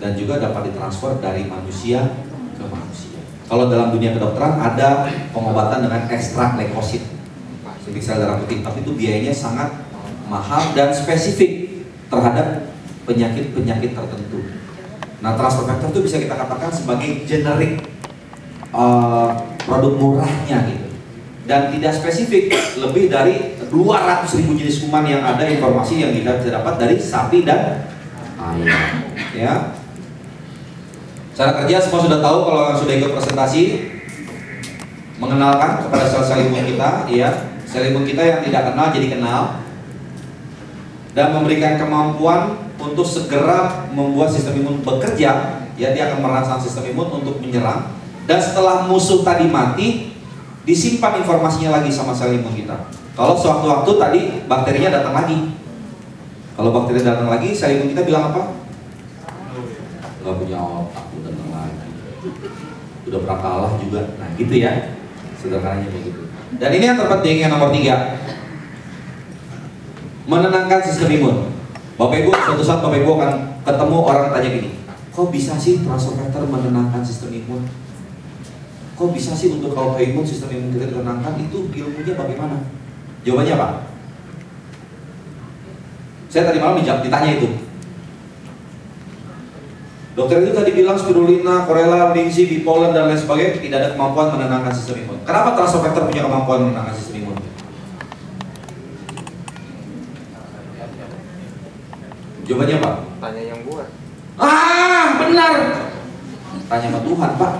Dan juga dapat ditransfer dari manusia ke manusia. Kalau dalam dunia kedokteran ada pengobatan dengan ekstrak leukosit, sel darah putih, tapi itu biayanya sangat mahal dan spesifik terhadap penyakit-penyakit tertentu. Nah, transfer factor itu bisa kita katakan sebagai generik uh, produk murahnya gitu. Dan tidak spesifik, lebih dari 200 ribu jenis kuman yang ada informasi yang kita dapat dari sapi dan ayam. Ya. Cara kerja semua sudah tahu kalau sudah ikut presentasi mengenalkan kepada sel-sel kita, ya sel imun kita yang tidak kenal jadi kenal dan memberikan kemampuan untuk segera membuat sistem imun bekerja, ya dia akan merangsang sistem imun untuk menyerang. Dan setelah musuh tadi mati, disimpan informasinya lagi sama sel imun kita. Kalau sewaktu-waktu tadi bakterinya datang lagi. Kalau bakteri datang lagi, sel imun kita bilang apa? Gak punya otak, udah datang lagi. Udah pernah kalah juga. Nah gitu ya, sederhananya begitu. Dan ini yang terpenting yang nomor tiga, menenangkan sistem imun. Bapak Ibu, suatu saat Bapak Ibu akan ketemu orang tanya gini, kok bisa sih transfer menenangkan sistem imun? Kok bisa sih untuk autoimun sistem imun kita ditenangkan? Itu ilmunya bagaimana? Jawabannya apa? Saya tadi malam dijawab, ditanya itu. Dokter itu tadi bilang spirulina, korela, linsi, bipolar dan lain sebagainya tidak ada kemampuan menenangkan sistem imun. Kenapa transfer factor punya kemampuan menenangkan sistem imun? Jawabannya apa? Tanya yang buat. Ah, benar. Tanya sama Tuhan, Pak.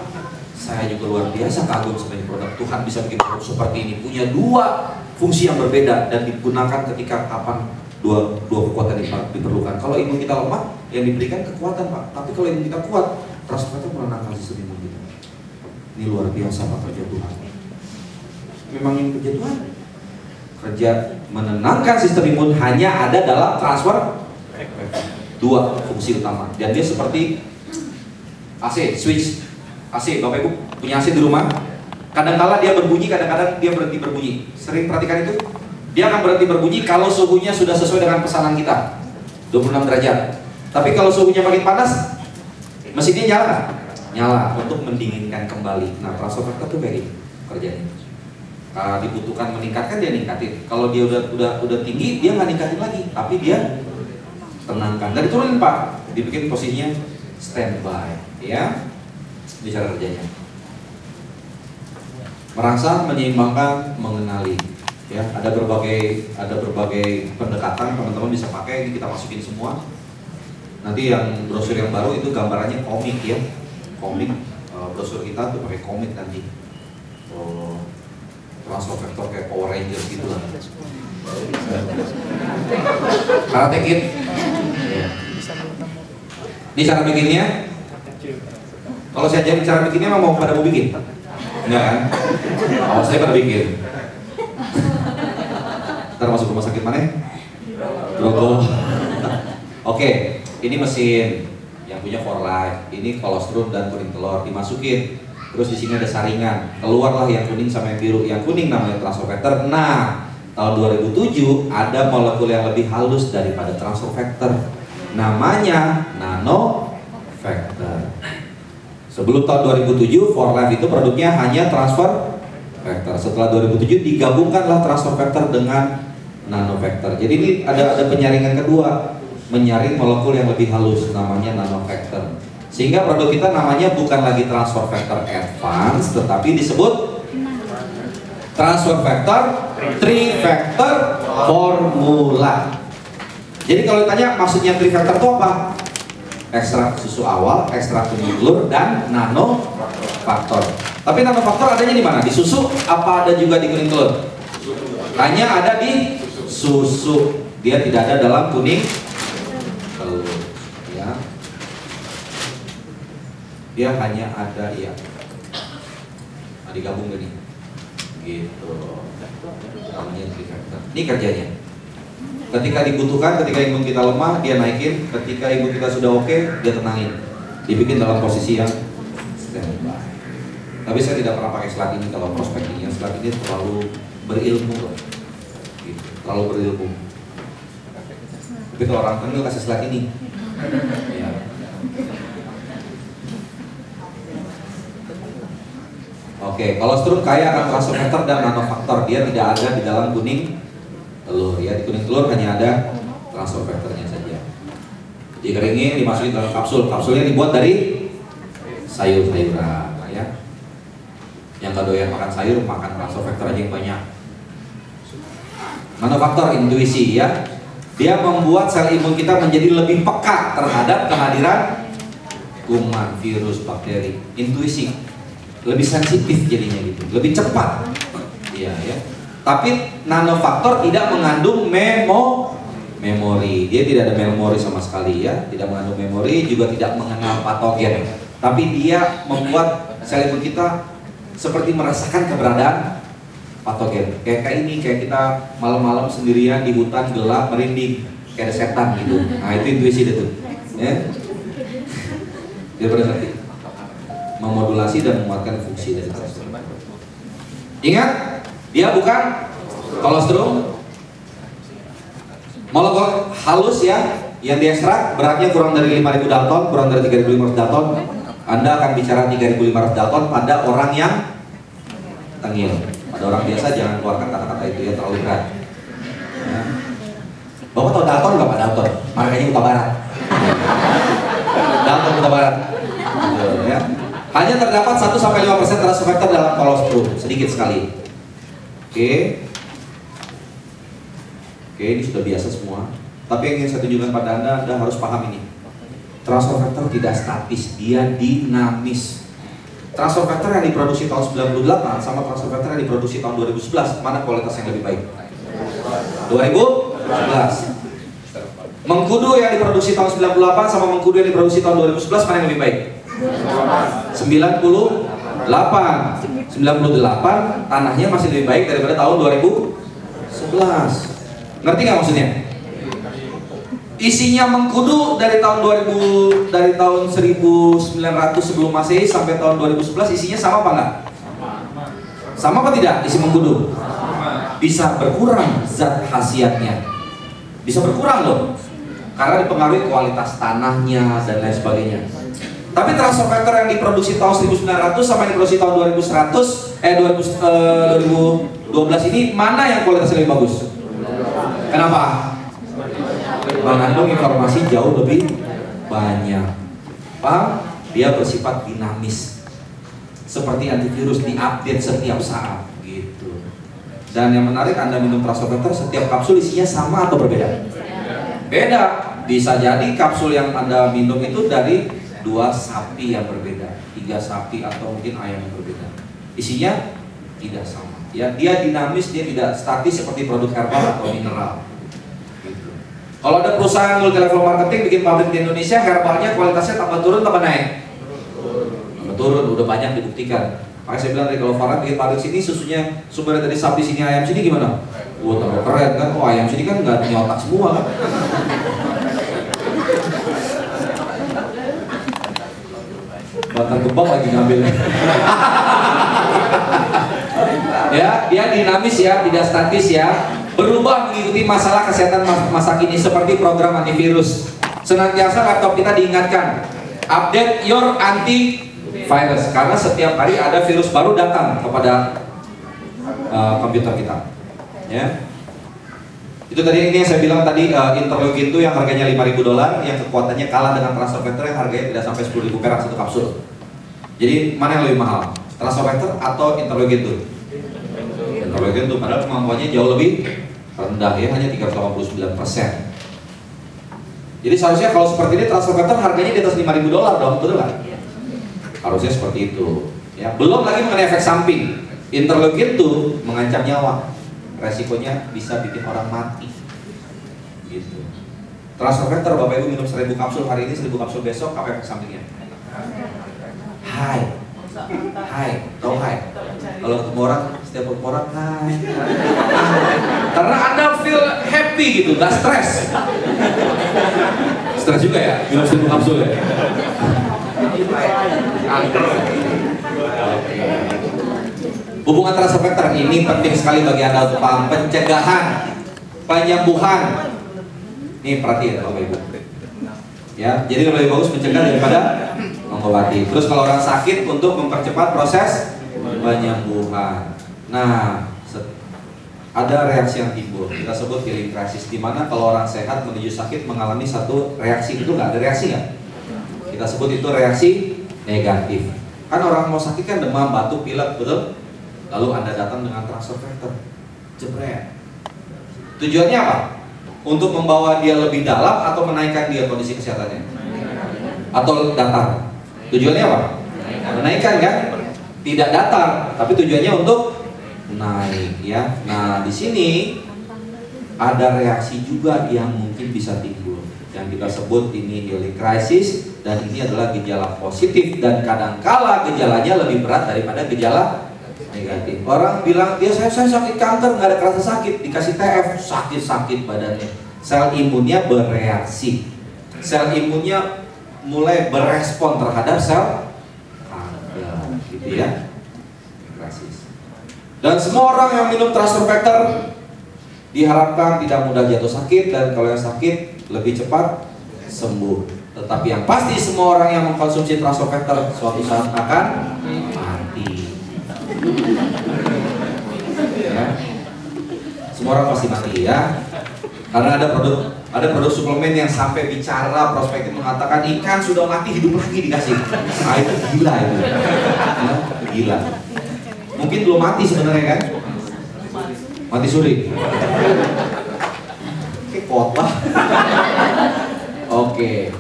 Saya juga luar biasa kagum sebagai produk Tuhan bisa bikin produk seperti ini. Punya dua fungsi yang berbeda dan digunakan ketika kapan dua dua kekuatan diper- diperlukan. Kalau imun kita lemah, yang diberikan kekuatan, Pak. Tapi kalau imun kita kuat, transfer itu menenangkan sistem imun kita. Ini luar biasa Pak kerja Tuhan. Memang ini kerja Tuhan. Kerja menenangkan sistem imun hanya ada dalam transfer dua fungsi utama dan dia seperti AC switch AC Bapak Ibu punya AC di rumah kadang-kala dia berbunyi kadang-kadang dia berhenti berbunyi sering perhatikan itu dia akan berhenti berbunyi kalau suhunya sudah sesuai dengan pesanan kita 26 derajat tapi kalau suhunya makin panas mesinnya nyala nyala untuk mendinginkan kembali. Nah transfer itu gitu kerjanya kalau dibutuhkan meningkatkan dia ningkatin. Kalau dia udah udah udah tinggi dia nggak ningkatin lagi. Tapi dia tenangkan. Dan diturunin pak dibikin posisinya standby ya. Di cara kerjanya. Merangsang menyeimbangkan mengenali ya. Ada berbagai ada berbagai pendekatan teman-teman bisa pakai. Ini kita masukin semua nanti yang brosur yang baru itu gambarannya komik ya komik Eh, brosur kita tuh pakai komik nanti oh, transfer vektor kayak Power Rangers gitu lah Karate Kid Iya. Ini cara bikinnya Kalau saya jadi cara bikinnya mau pada mau bikin? Enggak kan? Oh saya pada bikin Ntar masuk rumah sakit mana? Grogol Oke, ini mesin yang punya for life. Ini kolostrum dan kuning telur dimasukin. Terus di sini ada saringan. Keluarlah yang kuning sama yang biru. Yang kuning namanya transfer. Nah, tahun 2007 ada molekul yang lebih halus daripada transfer factor. Namanya nano factor. Sebelum tahun 2007, for life itu produknya hanya transfer factor. Setelah 2007 digabungkanlah transfer factor dengan nano factor. Jadi ini ada ada penyaringan kedua, menyaring molekul yang lebih halus namanya nano factor. Sehingga produk kita namanya bukan lagi transfer factor advance tetapi disebut transfer factor three factor formula. Jadi kalau ditanya maksudnya three factor itu apa? Ekstrak susu awal, ekstrak kuning telur dan nano faktor. Tapi nano faktor adanya di mana? Di susu apa ada juga di kuning telur? Hanya ada di susu. Dia tidak ada dalam kuning telur. Ya. Dia hanya ada ya. Nah, digabung gini. Gitu. Namanya trifecta. Ini kerjanya. Ketika dibutuhkan, ketika imun kita lemah, dia naikin. Ketika imun kita sudah oke, dia tenangin. Dibikin dalam posisi yang standby. Tapi saya tidak pernah pakai slide ini kalau prospecting. Yang slide ini terlalu berilmu loh. Gitu, terlalu berilmu. Tapi kalau orang panggil kasih slide ini. Ya. Oke, kalau strum kaya akan transfer factor dan nanofaktor. Dia tidak ada di dalam kuning telur ya. Di kuning telur hanya ada transfer factornya saja. Dikeringin, dimasukin dalam kapsul. Kapsulnya dibuat dari sayur-sayuran ya. Yang gak doyan makan sayur, makan transfer factor aja yang banyak. Manufaktur intuisi ya. Dia membuat sel imun kita menjadi lebih peka terhadap kehadiran kuman, virus, bakteri. Intuisi. Lebih sensitif jadinya gitu. Lebih cepat. Iya ya. Tapi nanofaktor tidak mengandung memo memori. Dia tidak ada memori sama sekali ya, tidak mengandung memori, juga tidak mengenal patogen. Tapi dia membuat sel imun kita seperti merasakan keberadaan patogen. Kayak kayak ini, kayak kita malam-malam sendirian di hutan gelap merinding, kayak ada setan gitu. Nah itu intuisi dia tuh. Ya. Dia ngerti. Memodulasi dan menguatkan fungsi dari kolostrum. Ingat, dia bukan kolostrum. Molekul halus ya, yang diekstrak beratnya kurang dari 5000 dalton, kurang dari 3500 dalton. Anda akan bicara 3500 dalton pada orang yang tengil. Pada orang biasa jangan keluarkan kata-kata itu ya terlalu berat. Ya. Bapak tahu Dalton nggak Pak Dalton? Markanya Kota Barat. Dalton Kota Barat. Hanya terdapat 1 sampai 5 persen transfer factor dalam kolostrum, sedikit sekali. Oke. Oke, ini sudah biasa semua. Tapi yang ingin saya tunjukkan pada Anda, Anda harus paham ini. Transfer factor tidak statis, dia dinamis. Transfer factor yang diproduksi tahun 98 sama transfer factor yang diproduksi tahun 2011, mana kualitas yang lebih baik? 2011. Mengkudu yang diproduksi tahun 98 sama mengkudu yang diproduksi tahun 2011 mana yang lebih baik? 98 98 tanahnya masih lebih baik daripada tahun 2011 ngerti nggak maksudnya? Isinya mengkudu dari tahun 2000 dari tahun 1900 sebelum masehi sampai tahun 2011 isinya sama apa enggak sama apa tidak isi mengkudu? Bisa berkurang zat khasiatnya. Bisa berkurang loh. Karena dipengaruhi kualitas tanahnya dan lain sebagainya tapi transfer factor yang diproduksi tahun 1900 sama yang diproduksi tahun 2100 eh 2000, eh, 2012 ini mana yang kualitasnya lebih bagus? Kenapa? Mengandung informasi jauh lebih banyak. Paham? Dia bersifat dinamis. Seperti antivirus diupdate setiap saat gitu. Dan yang menarik Anda minum transfer factor setiap kapsul isinya sama atau berbeda? Beda. Bisa jadi kapsul yang Anda minum itu dari dua sapi yang berbeda, tiga sapi atau mungkin ayam yang berbeda. Isinya tidak sama. Ya, dia dinamis, dia tidak statis seperti produk herbal atau mineral. Gitu. Kalau ada perusahaan multi level marketing bikin pabrik di Indonesia, herbalnya kualitasnya tambah turun tambah naik? Tambah turun, udah banyak dibuktikan. Makanya saya bilang kalau Farhan bikin pabrik sini susunya sumbernya dari sapi sini ayam sini gimana? Wah tambah keren kan? Oh ayam sini kan nggak punya semua kan? Bantar gebang lagi ngambil. ya, dia dinamis ya, tidak statis ya. Berubah mengikuti masalah kesehatan masa kini seperti program antivirus. Senantiasa laptop kita diingatkan, update your antivirus karena setiap hari ada virus baru datang kepada uh, komputer kita. Ya. Itu tadi ini yang saya bilang tadi uh, interleukin itu yang harganya 5000 dolar, yang kekuatannya kalah dengan transfer yang harganya tidak sampai 10.000 perak satu kapsul. Jadi mana yang lebih mahal? Transfer factor atau? Interleukin itu padahal kemampuannya jauh lebih rendah ya, hanya 389 persen. Jadi seharusnya kalau seperti ini transfer factor harganya di atas 5000 dolar dong, betul nggak? Harusnya seperti itu. Ya, belum lagi mengenai efek samping. Interleukin itu mengancam nyawa resikonya bisa bikin orang mati gitu transfer bapak ibu minum 1000 kapsul hari ini 1000 kapsul besok apa efek sampingnya hai hai tau hai kalau ketemu orang setiap ketemu orang hai karena anda feel happy gitu gak stres stres juga ya minum 1000 kapsul ya. Hubungan transfer ini penting sekali bagi Anda untuk paham pencegahan, penyembuhan. Nih perhatiin Bapak Ibu. Ya, jadi lebih bagus mencegah daripada mengobati. Terus kalau orang sakit untuk mempercepat proses penyembuhan. Nah, ada reaksi yang timbul. Kita sebut healing crisis di mana kalau orang sehat menuju sakit mengalami satu reaksi itu nggak ada reaksi nggak? Kita sebut itu reaksi negatif. Kan orang mau sakit kan demam, batuk, pilek, betul? Lalu Anda datang dengan transfer factor. Jebret. Tujuannya apa? Untuk membawa dia lebih dalam atau menaikkan dia kondisi kesehatannya? Atau datar? Tujuannya apa? Menaikkan kan? Tidak datar, tapi tujuannya untuk naik ya. Nah, di sini ada reaksi juga yang mungkin bisa timbul yang kita sebut ini healing crisis dan ini adalah gejala positif dan kadangkala gejalanya lebih berat daripada gejala negatif. Orang bilang dia saya, saya sakit kanker nggak ada kerasa sakit dikasih TF sakit sakit badannya. Sel imunnya bereaksi. Sel imunnya mulai berespon terhadap sel gitu ya. Crisis. Dan semua orang yang minum transfer factor diharapkan tidak mudah jatuh sakit dan kalau yang sakit lebih cepat sembuh. Tetapi yang pasti semua orang yang mengkonsumsi transfer factor suatu saat akan mati. Ya. Semua orang pasti mati ya. Karena ada produk ada produk suplemen yang sampai bicara prospektif mengatakan ikan sudah mati hidup lagi dikasih. Nah itu gila itu. Ya, gila. Mungkin belum mati sebenarnya kan? Mati suri. Oke, khotbah. Oke.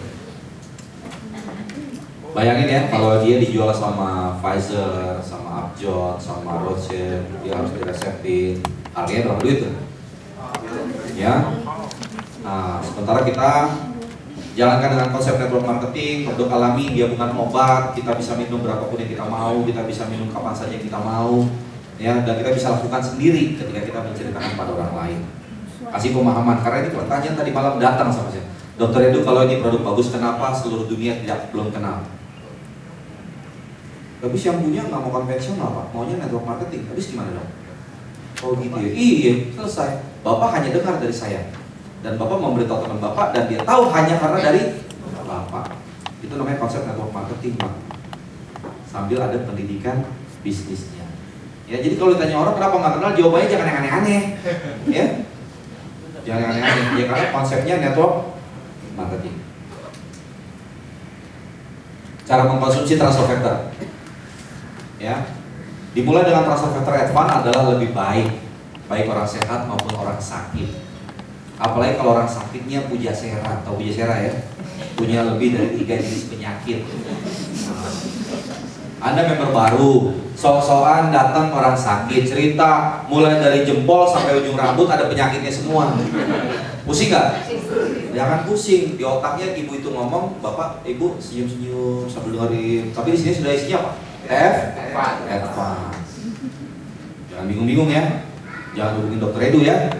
Bayangin ya kalau dia dijual sama Pfizer, sama Upjohn, sama Rothschild, dia harus diresepin. Harganya berapa duit tuh? Ya. Nah, sementara kita jalankan dengan konsep network marketing, produk alami, dia bukan obat, kita bisa minum berapapun yang kita mau, kita bisa minum kapan saja yang kita mau, ya, dan kita bisa lakukan sendiri ketika kita menceritakan pada orang lain. Kasih pemahaman, karena ini pertanyaan tadi malam datang sama saya. Dokter Edu, kalau ini produk bagus, kenapa seluruh dunia tidak belum kenal? Habis yang punya nggak mau konvensional pak, maunya network marketing. Habis gimana dong? Oh gitu ya? Iya, selesai. Bapak hanya dengar dari saya dan bapak memberitahu teman bapak dan dia tahu hanya karena dari bapak. Itu namanya konsep network marketing pak. Sambil ada pendidikan bisnisnya. Ya jadi kalau ditanya orang kenapa nggak kenal, jawabannya jangan yang aneh-aneh. Ya, jangan yang aneh-aneh. Ya karena konsepnya network marketing. Cara mengkonsumsi transfer factor. Ya, dimulai dengan transfer factor advance adalah lebih baik, baik orang sehat maupun orang sakit. Apalagi kalau orang sakitnya puja sera atau puja sera ya, punya lebih dari tiga jenis penyakit. Nah, Anda member baru, sok-sokan datang orang sakit, cerita mulai dari jempol sampai ujung rambut ada penyakitnya semua. Pusing nggak? Jangan pusing, di otaknya ibu itu ngomong, bapak, ibu senyum-senyum sambil dengerin. Tapi di sini sudah isinya apa? F, advance. Jangan bingung-bingung ya. Jangan hubungin dokter Edu ya.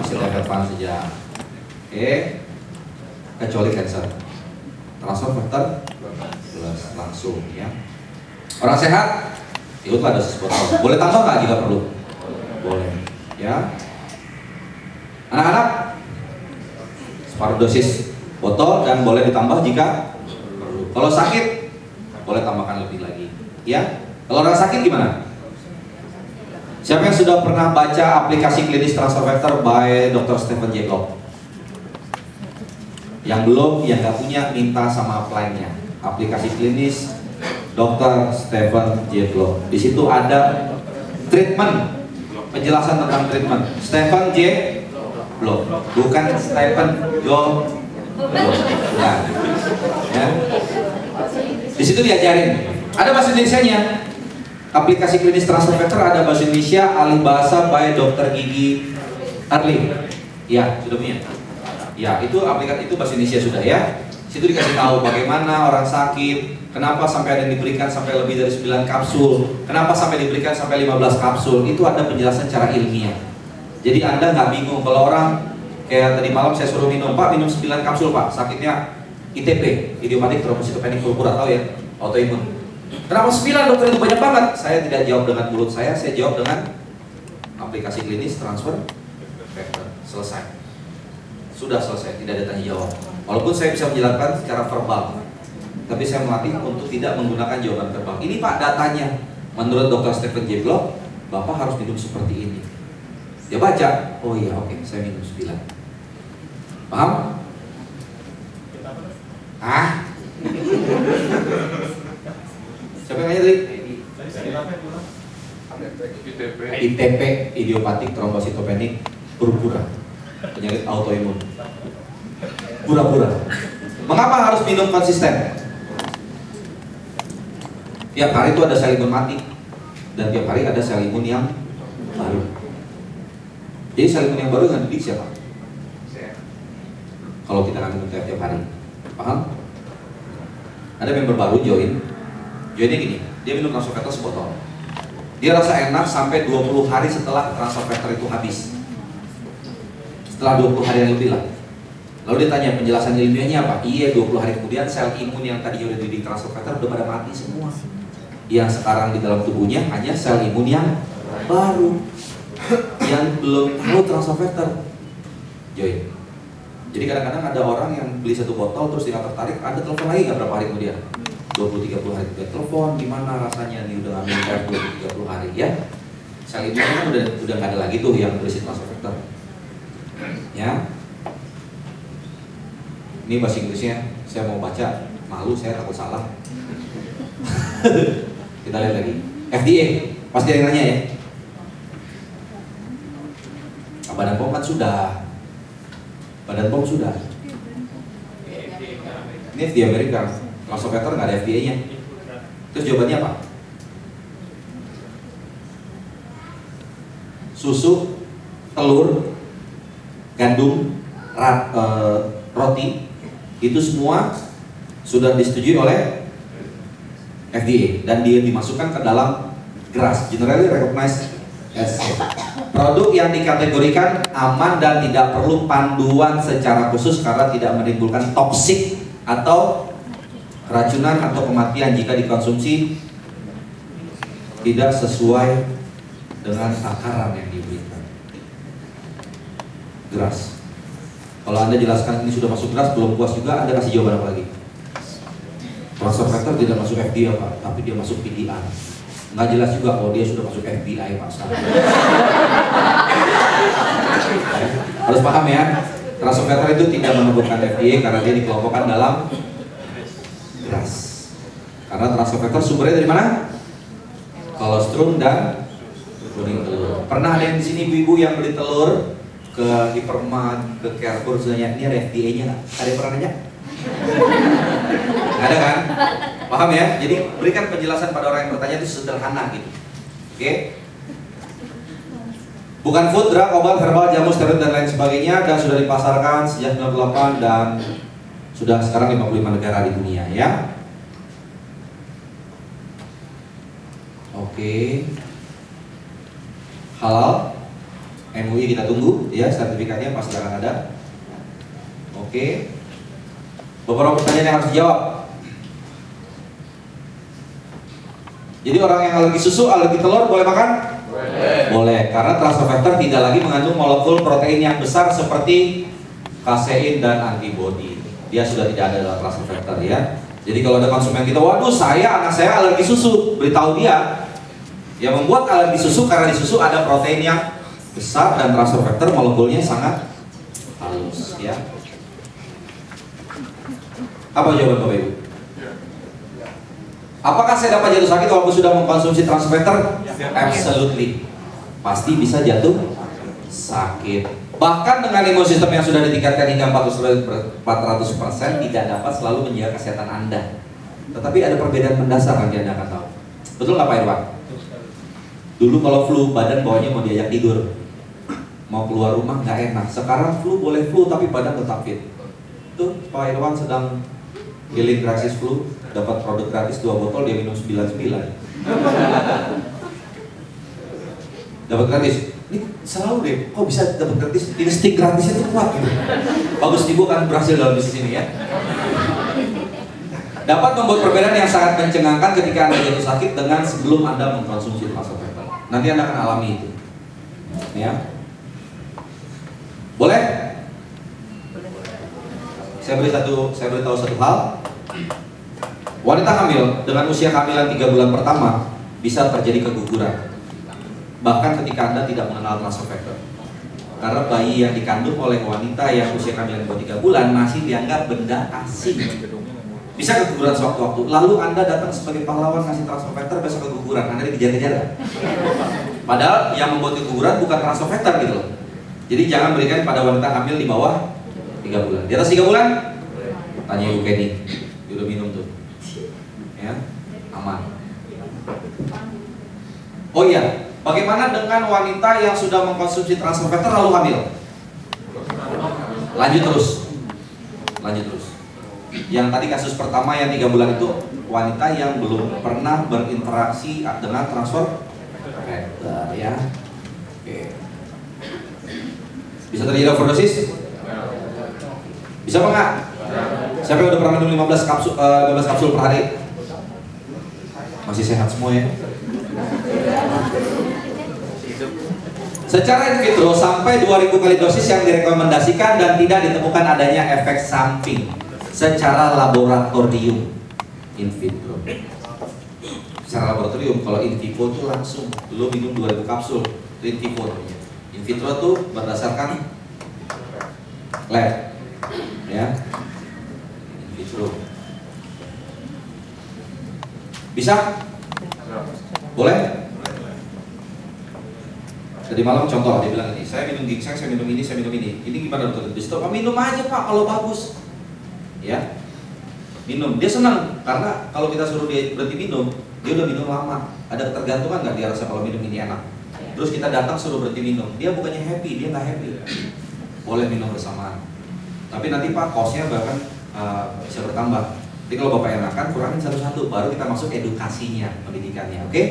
Masih F advance saja. Oke. Kecuali cancer. Transfer plus langsung ya. Orang sehat ikutlah dosis botol. Boleh tambah nggak jika perlu? Boleh. Ya. Anak-anak separuh dosis botol dan boleh ditambah jika perlu. Kalau sakit boleh tambahkan lebih lagi. Ya. Kalau orang sakit gimana? Siapa yang sudah pernah baca aplikasi klinis transfer factor by Dr. Stephen J. Block? Yang belum, yang nggak punya, minta sama upline-nya. Aplikasi klinis Dr. Stephen J. Block. Di situ ada treatment, penjelasan tentang treatment. Stephen J. Block, bukan Stephen John Block. Bukan. Ya. Di situ diajarin. Ada bahasa Indonesia-nya. Aplikasi klinis transfer ada bahasa Indonesia, alih bahasa by Dr. Gigi Arli. Ya, sudah punya. Ya, itu aplikasi itu bahasa Indonesia sudah ya. Situ dikasih tahu bagaimana orang sakit, kenapa sampai ada yang diberikan sampai lebih dari 9 kapsul, kenapa sampai diberikan sampai 15 kapsul. Itu ada penjelasan secara ilmiah. Jadi Anda nggak bingung kalau orang kayak tadi malam saya suruh minum, Pak minum 9 kapsul Pak, sakitnya ITP, idiomatik trombositopenia purpura tahu ya, autoimun. Kenapa 9 dokter itu banyak banget? Saya tidak jawab dengan mulut saya, saya jawab dengan aplikasi klinis transfer vector. Selesai. Sudah selesai, tidak ada tanya jawab. Walaupun saya bisa menjelaskan secara verbal, tapi saya melatih untuk tidak menggunakan jawaban verbal. Ini Pak datanya. Menurut Dr. Stephen J. Block, Bapak harus minum seperti ini. Dia baca, oh iya oke, saya minum 9. Paham? Ah? Siapa yang nanya tadi? ITP. Idiopatik trombositopenik purpura, penyakit autoimun. Pura-pura. Mengapa harus minum konsisten? Tiap hari itu ada sel imun mati dan tiap hari ada sel imun yang baru. Jadi sel imun yang baru yang didik siapa? Kalau kita nggak minum tiap, tiap hari, paham? Ada member baru join, joinnya gini, dia minum transfer sebotol. Dia rasa enak sampai 20 hari setelah transfer factor itu habis. Setelah 20 hari yang lebih lah. Lalu dia tanya penjelasan ilmiahnya apa? Iya 20 hari kemudian sel imun yang tadi udah di transfer factor udah pada mati semua. Yang sekarang di dalam tubuhnya hanya sel imun yang baru yang belum tahu transfer factor. Join. Jadi kadang-kadang ada orang yang beli satu botol terus dia tertarik, ada telepon lagi nggak berapa hari kemudian? 20-30 hari kemudian telepon gimana rasanya nih udah ngambil air 20-30 hari ya? Sel imunnya kan udah udah nggak ada lagi tuh yang berisi factor ya? Ini bahasa Inggrisnya saya mau baca malu saya takut salah. Kita lihat lagi. FDA pasti ada yang nanya ya? Badan POM kan sudah. Badan POM sudah. Ini FDA Amerika Transfer factor nggak ada FDA nya terus jawabannya apa susu telur gandum rat, eh, roti itu semua sudah disetujui oleh FDA dan dia dimasukkan ke dalam GRAS Generally Recognized as. Produk yang dikategorikan aman dan tidak perlu panduan secara khusus karena tidak menimbulkan toksik atau keracunan atau kematian jika dikonsumsi tidak sesuai dengan takaran yang diberikan. Geras. Kalau Anda jelaskan ini sudah masuk geras, belum puas juga, Anda kasih jawaban apa lagi? Transfer tidak masuk FDA Pak, tapi dia masuk PDI. Nggak jelas juga kalau dia sudah masuk FBI Pak. Harus paham ya, transfer itu tidak menemukan FDA karena dia dikelompokkan dalam. Karena transfer factor sumbernya dari mana? Kolostrum dan kuning telur. Pernah ada yang di sini ibu-ibu yang beli telur ke Hypermart, ke Carrefour, sebenarnya ini ada FDA-nya nggak? Ada yang pernah nanya? Ada kan? Paham ya? Jadi berikan penjelasan pada orang yang bertanya itu sederhana gitu. Oke? Bukan food, drug, obat, herbal, jamu, steroid dan lain sebagainya dan sudah dipasarkan sejak 98 dan sudah sekarang 55 negara di dunia ya. Oke. Halal. MUI kita tunggu ya sertifikatnya pasti akan ada. Oke. Beberapa pertanyaan yang harus dijawab. Jadi orang yang alergi susu, alergi telur boleh makan? Boleh. Boleh, karena transfer factor tidak lagi mengandung molekul protein yang besar seperti kasein dan antibodi. Dia sudah tidak ada dalam transfer factor ya. Jadi kalau ada konsumen kita, waduh saya anak saya alergi susu, beritahu dia. Yang membuat alergi susu karena di susu ada protein yang besar dan transfer factor molekulnya sangat halus ya. Apa jawaban Bapak Ibu? Apakah saya dapat jatuh sakit walaupun sudah mengkonsumsi transfer factor? Absolutely. Pasti bisa jatuh sakit. Bahkan dengan imun sistem yang sudah ditingkatkan hingga 400% tidak dapat selalu menjaga kesehatan Anda. Tetapi ada perbedaan mendasar nanti Anda akan tahu. Betul nggak Pak Irwan? Dulu kalau flu badan bawahnya mau diajak tidur, mau keluar rumah nggak enak. Sekarang flu boleh flu tapi badan tetap fit. Tuh Pak Irwan sedang healing crisis flu, dapat produk gratis dua botol dia minum 99 dapat gratis? Ini selalu deh. Kok bisa dapat gratis? Insting gratisnya itu kuat gitu. Bagus ibu kan berhasil dalam bisnis ini ya. Dapat membuat perbedaan yang sangat mencengangkan ketika Anda jatuh sakit dengan sebelum Anda mengkonsumsi factor. Nanti Anda akan alami itu. Ya. Boleh? Saya beri satu, saya beritahu satu hal. Wanita hamil dengan usia kehamilan 3 bulan pertama bisa terjadi keguguran. Bahkan ketika Anda tidak mengenal factor. Karena bayi yang dikandung oleh wanita yang usia kehamilan di bawah 3 bulan masih dianggap benda asing. Bisa keguguran sewaktu-waktu. Lalu Anda datang sebagai pahlawan ngasih transfer besok keguguran. Anda dikejar-kejar? Padahal yang membuat keguguran bukan transfer gitu loh. Jadi jangan berikan pada wanita hamil di bawah 3 bulan. Di atas 3 bulan? Tanya Ibu Kenny. Dia udah minum tuh. Ya, aman. Oh iya, bagaimana dengan wanita yang sudah mengkonsumsi transfer lalu hamil? Lanjut terus. Lanjut terus. Yang tadi kasus pertama yang tiga bulan itu wanita yang belum pernah berinteraksi dengan transfer ya. Oke. Bisa terjadi overdosis? Bisa enggak? Siapa yang udah pernah minum 15 kapsul, eh, 15 kapsul per hari? Masih sehat semua ya? Secara in vitro sampai 2000 kali dosis yang direkomendasikan dan tidak ditemukan adanya efek samping secara laboratorium in vitro. Secara laboratorium kalau in vivo itu langsung lo minum 2000 kapsul itu in vivo. In vitro tuh berdasarkan lab ya. In vitro. Bisa? Boleh? Tadi malam contoh dia bilang ini, saya minum ginseng, saya minum ini, saya minum ini. Ini gimana dokter? "Oh, minum aja pak kalau bagus. Ya, minum. Dia senang karena kalau kita suruh dia berhenti minum, dia udah minum lama. Ada ketergantungan nggak dia rasa kalau minum ini enak? Terus kita datang suruh berhenti minum, dia bukannya happy, dia nggak happy. Boleh minum bersamaan. Tapi nanti pak kosnya bahkan uh, bisa bertambah. Jadi kalau bapak enakan kurangin satu-satu, baru kita masuk edukasinya, pendidikannya, oke?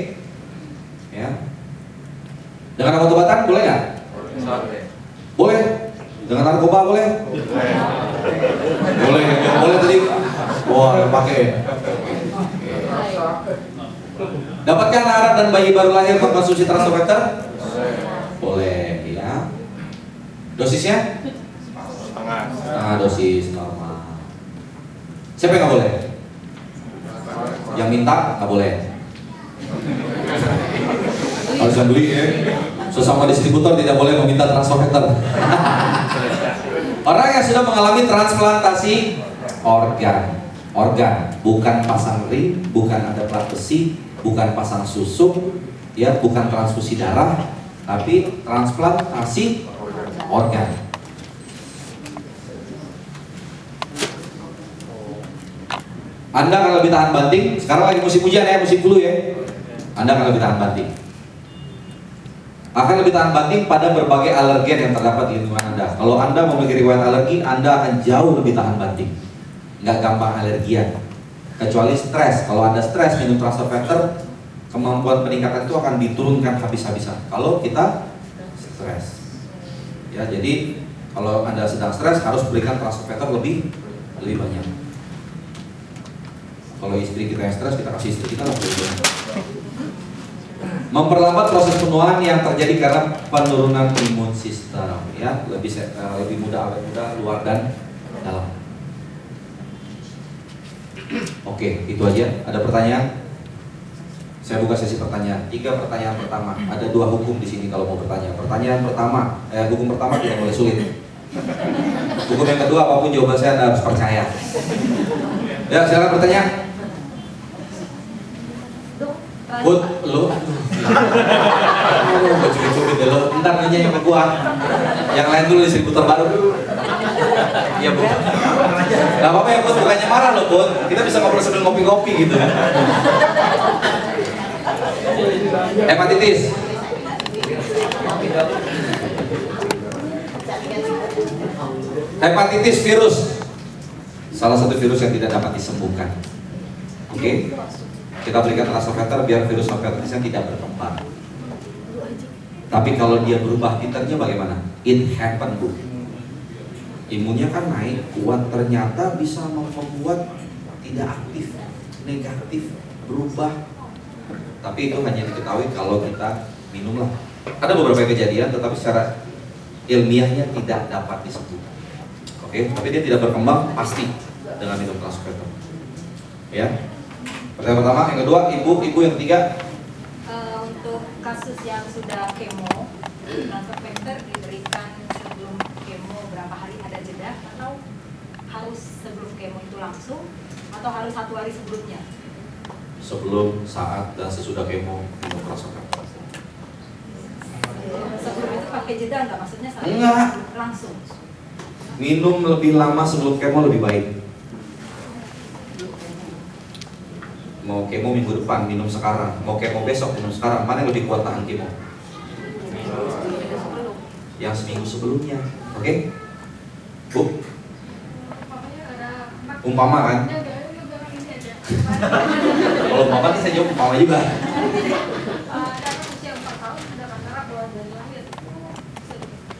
Ya, dengan obat-obatan boleh nggak? Boleh. Dengan narkoba boleh? Boleh. Boleh tadi. Wah, yang pakai. Dapatkah Nara dan bayi baru lahir mengkonsumsi transfer factor? Boleh, ya. Dosisnya? Setengah. Setengah dosis normal. Siapa yang nggak boleh? Yang minta nggak boleh. Harus beli ya. Sesama distributor tidak boleh meminta transfer. Orang yang sudah mengalami transplantasi organ, organ, bukan pasang ring, bukan ada plat besi, bukan pasang susuk, ya, bukan transfusi darah, tapi transplantasi organ. Anda akan lebih tahan banting. Sekarang lagi musim hujan ya, musim flu ya. Anda akan lebih tahan banting. Akan lebih tahan banting pada berbagai alergen yang terdapat di lingkungan Anda. Kalau Anda memiliki riwayat alergi, Anda akan jauh lebih tahan banting. Nggak gampang alergian. Kecuali stres. Kalau Anda stres minum factor, kemampuan peningkatan itu akan diturunkan habis-habisan. Kalau kita stres. Ya, jadi kalau Anda sedang stres harus berikan factor lebih lebih banyak. Kalau istri kita yang stres, kita kasih istri kita lebih banyak. Memperlambat proses penuaan yang terjadi karena penurunan imun sistem, ya lebih eh, lebih mudah awet muda luar dan dalam. Oke, itu aja. Ada pertanyaan? Saya buka sesi pertanyaan. Tiga pertanyaan pertama. Ada dua hukum di sini kalau mau bertanya. Pertanyaan pertama, eh, hukum pertama tidak boleh sulit. Hukum yang kedua, apa pun jawaban saya harus percaya. Ya, silakan bertanya. Bud, lu. Aduh, cubit-cubit deh lu. Ntar nanya sama gua. Yang lain dulu distributor baru. Iya bu Gak apa-apa ya Bud, bukannya marah loh Bud. Kita bisa ngobrol sambil ngopi-ngopi gitu. Hepatitis. Hepatitis virus. Salah satu virus yang tidak dapat disembuhkan. Oke Kita berikan transfer biar virus hepatitisnya tidak berkembang Tapi kalau dia berubah titernya bagaimana? It happen bu Imunnya kan naik, kuat Ternyata bisa membuat tidak aktif, negatif, berubah. Tapi itu hanya diketahui kalau kita minumlah. Ada beberapa kejadian, tetapi secara ilmiahnya tidak dapat disebut. Oke, tapi dia tidak berkembang pasti dengan minum transvector. Ya. Pertanyaan pertama, yang kedua, ibu, ibu yang ketiga, Eh, untuk kasus yang sudah kemo, transfer factor diberikan sebelum kemo berapa hari ada jeda atau harus sebelum kemo itu langsung atau harus satu hari sebelumnya? sebelum, saat, dan sesudah kemo minum transvector. Sebelum itu pakai jeda nggak? Maksudnya Enggak. langsung. Minum lebih lama sebelum kemo lebih baik. Mau kemo minggu depan minum sekarang, mau kemo besok minum sekarang, mana yang lebih kuat tahan kemo? Yang seminggu sebelumnya, oke? Bu, umpama kan? Kalau umpama nih saya jawab umpama juga.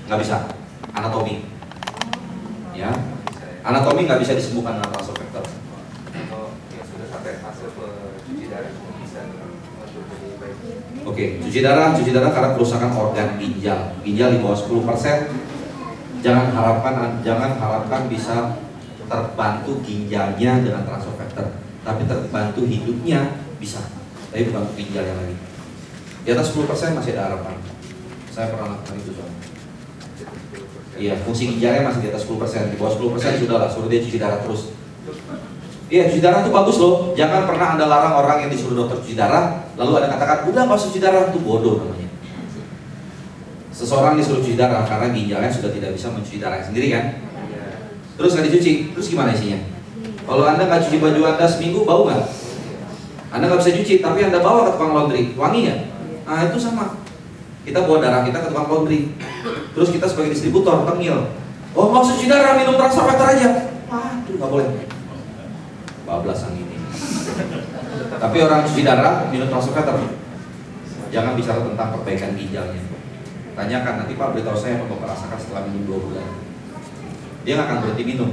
Nggak bisa, anatomi. Ya, anatomi nggak bisa disembuhkan dengan transfer Kalau yang sudah sampai fase cuci darah bisa untuk jadi baik. Oke, cuci darah, cuci darah karena kerusakan organ ginjal. Ginjal di bawah 10%. Jangan harapkan jangan harapkan bisa terbantu ginjalnya dengan transfer tapi terbantu hidupnya bisa. Tapi bukan ginjalnya lagi. Di atas 10% masih ada harapan. Saya pernah lakukan itu soalnya. Iya, fungsi ginjalnya masih di atas 10%. Di bawah 10% sudah lah, suruh dia cuci darah terus. Iya, cuci darah itu bagus loh. Jangan pernah Anda larang orang yang disuruh dokter cuci darah, lalu Anda katakan, udah nggak cuci darah, itu bodoh namanya. Seseorang disuruh cuci darah karena ginjalnya sudah tidak bisa mencuci darah sendiri kan? Terus nggak dicuci, terus gimana isinya? Kalau Anda nggak cuci baju Anda seminggu, bau nggak? Anda nggak bisa cuci, tapi Anda bawa ke tukang laundry, wangi nggak? Nah itu sama. Kita bawa darah kita ke tukang laundry, terus kita sebagai distributor tengil. Oh usah cuci darah, minum transfer aja. Waduh nggak boleh. Bablas yang ini. Tapi orang cuci darah minum transfer Jangan bicara tentang perbaikan ginjalnya. Tanyakan nanti Pak beritahu saya apa Bapak setelah minum dua bulan. Dia nggak akan berhenti minum.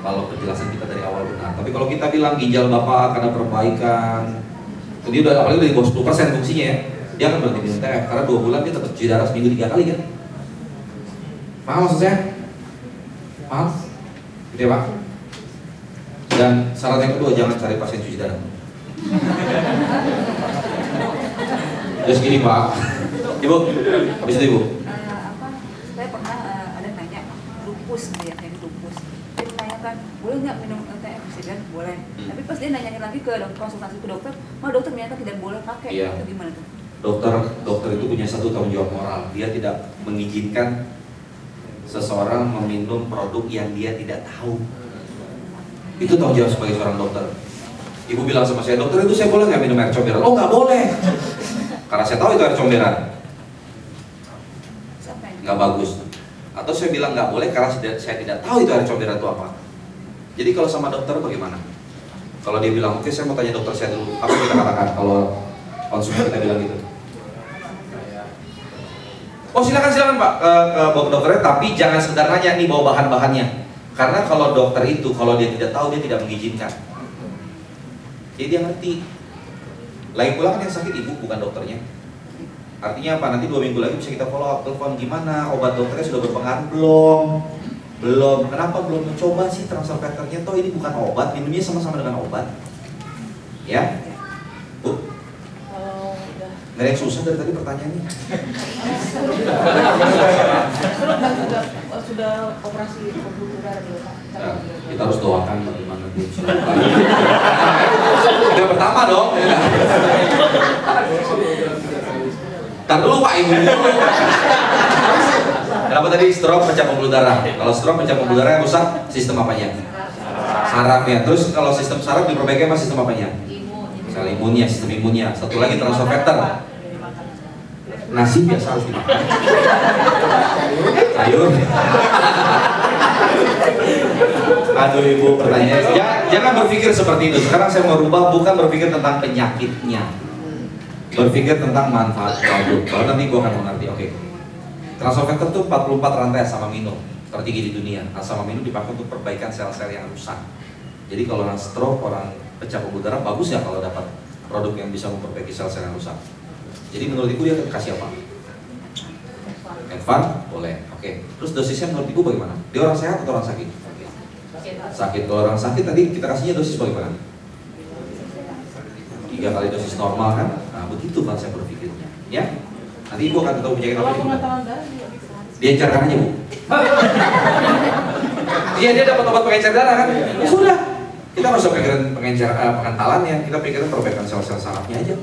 Kalau penjelasan kita dari awal benar. Tapi kalau kita bilang ginjal Bapak ada perbaikan, jadi udah apalagi udah di bawah 10% fungsinya ya, dia akan berhenti minum TF karena dua bulan dia tetap cuci darah seminggu tiga kali kan. Paham maksud saya? Paham? Gitu ya Pak? Dan syarat yang kedua jangan cari pasien cuci darah. Terus gini Pak, Ibu, habis itu Ibu. Eh, apa saya pernah eh, ada nanya lupus yang lupus dia menanyakan boleh nggak minum saya bilang boleh Hmm. tapi pas dia nanya lagi ke dokter konsultasi ke dokter malah dokter ternyata tidak boleh pakai Iya. itu gimana tuh Dokter dokter itu punya satu tanggung jawab moral. Dia tidak mengizinkan seseorang meminum produk yang dia tidak tahu. Itu tanggung jawab sebagai seorang dokter. Ibu bilang sama saya, dokter itu saya boleh nggak minum air comberan? Oh nggak boleh. Karena saya tahu itu air comberan. nggak bagus atau saya bilang nggak boleh karena saya, tidak tahu itu air comberan itu apa jadi kalau sama dokter bagaimana kalau dia bilang oke saya mau tanya dokter saya dulu apa kita katakan kalau konsumen kita bilang gitu oh silakan silakan pak ke, ke bawa ke dokternya tapi jangan sekedar nanya nih bawa bahan-bahannya karena kalau dokter itu kalau dia tidak tahu dia tidak mengizinkan jadi dia ngerti lagi pula kan yang sakit ibu bukan dokternya Artinya apa? Nanti dua minggu lagi bisa kita follow up telepon gimana? Obat dokternya sudah berpengaruh belum? Belum. Kenapa belum mencoba sih transfer factornya? Toh ini bukan obat, minumnya sama-sama dengan obat. Ya? Bu, Kalau udah nggak ada yang susah dari tadi pertanyaannya. sudah operasi pembuluh darah di otak. Nah, kita harus doakan bagaimana dia bisa yang pertama dong. ya. Ntar dulu Pak, ibu. Kenapa tadi stroke pecah pembuluh darah? Kalau stroke pecah pembuluh darah yang rusak, sistem apanya? Sarafnya. Terus kalau sistem saraf diperbaiki apa sistem apanya? Sel imunnya, sistem imunnya. Satu lagi transfer factor. Nasi biasa harus dimakan. Sayur. Aduh ibu pertanyaan. Jangan, jangan berpikir seperti itu. Sekarang saya mau rubah bukan berpikir tentang penyakitnya. Berpikir tentang manfaat produk. Baru nanti gua akan mengerti. Oke. Transfer factor itu 44 rantai asam amino tertinggi di dunia. Asam amino dipakai untuk perbaikan sel-sel yang rusak. Jadi kalau orang stroke, orang pecah pembuluh darah, bagus ya kalau dapat produk yang bisa memperbaiki sel-sel yang rusak. Jadi menurut ibu dia kasih apa? Advan? Boleh. Oke. Terus dosisnya menurut ibu bagaimana? Dia orang sehat atau orang sakit? Sakit. Kalau orang sakit tadi kita kasihnya dosis bagaimana? Tiga kali dosis normal kan? Nah begitu konsep berpikirnya. Ya? Nanti ibu akan tahu penyakit apa Kalau di ibu. pengetahuan darah juga bisa. Diencerkan aja bu. Iya dia dapat obat pengencer darah kan? Ya sudah. Kita nggak usah pikirin pengencer eh, pengentalan ya. Kita pikirin perbaikan sel-sel sarafnya aja.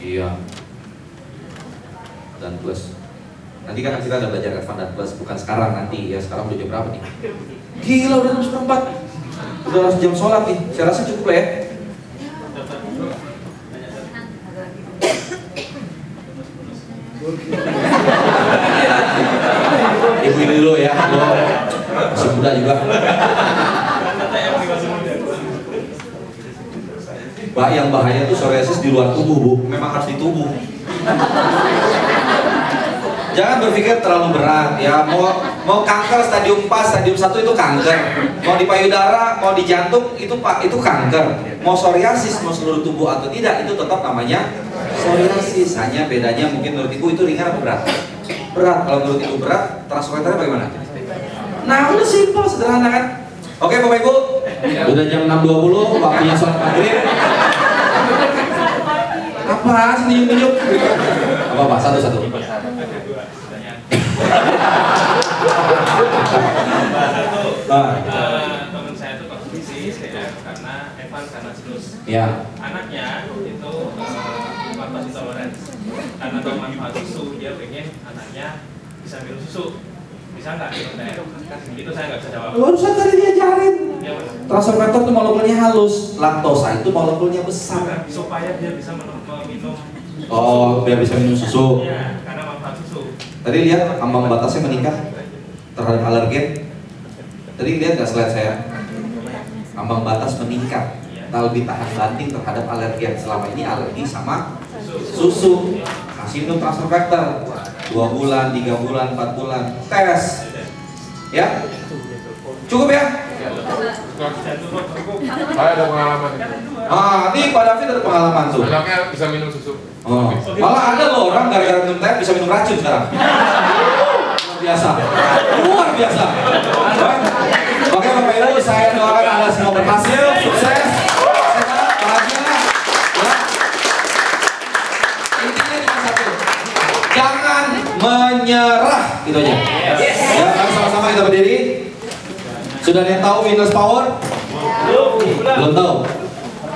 Iya. Dan plus. Nanti kan kita ada belajar Advan dan plus bukan sekarang nanti ya. Sekarang udah jam berapa nih? Gila udah jam seperempat. Udah langsung jam sholat nih. Saya rasa cukup lah ya. Ibu ini dulu ya. Masih muda juga. Pak yang bahaya tuh psoriasis di luar tubuh bu, memang harus di tubuh. Jangan berpikir terlalu berat ya. Mau mau kanker stadium 4, stadium 1 itu kanker. Mau di payudara, mau di jantung itu pak itu kanker. Mau psoriasis, mau seluruh tubuh atau tidak itu tetap namanya psoriasis. Hanya bedanya mungkin menurut ibu itu ringan atau berat? Berat. Kalau menurut ibu berat, transfernya bagaimana? Nah udah simpel sederhana kan? Oke bapak ibu, udah jam 6.20 waktunya sholat maghrib. Apa sih niup-niup? Apa apa satu satu. Nah, teman saya itu konsumsi saya karena Evan karena terus ya. anaknya itu eh, lactose intolerance karena tahu manfaat susu dia pengen anaknya bisa minum susu bisa nggak itu saya nggak bisa jawab Barusan tadi diajarin. ya factor itu molekulnya halus, laktosa itu molekulnya besar. Supaya dia bisa minum, minum Oh, biar bisa minum susu. ya karena manfaat susu Tadi lihat ambang batasnya meningkat terhadap alergen. Tadi lihat nggak slide saya? Ambang batas meningkat. Nah, lebih tahan banting terhadap alergen. Selama ini alergi sama susu. Kasih minum transfer factor. Dua bulan, tiga bulan, empat bulan. Tes. Ya? Cukup ya? Saya ada pengalaman. Ah, ini Pak David ada pengalaman tuh. Anaknya bisa minum susu. Oh. Malah ada loh orang gara-gara minum teh bisa minum racun sekarang. Luar biasa. Luar biasa. Oke Bapak Ibu, saya doakan Anda semua berhasil, sukses, sehat, bahagia. Ya. Intinya cuma satu. Jangan menyerah, gitu aja. Ya, mari sama-sama kita berdiri. Sudah ada yang tahu Winners Power? Belum tahu.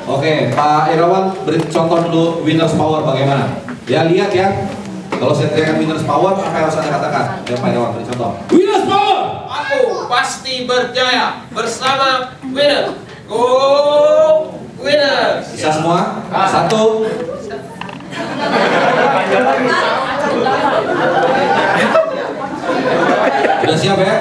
Oke, Pak Irawan beri contoh dulu Winners Power bagaimana? Ya lihat ya. Kalau saya teriakan Winners Power, apa yang harus Anda katakan? Ya Pak Irawan beri contoh. Winners Power! Aku pasti berjaya bersama winner. Go winner. Bisa semua? Satu. Sudah siap ya?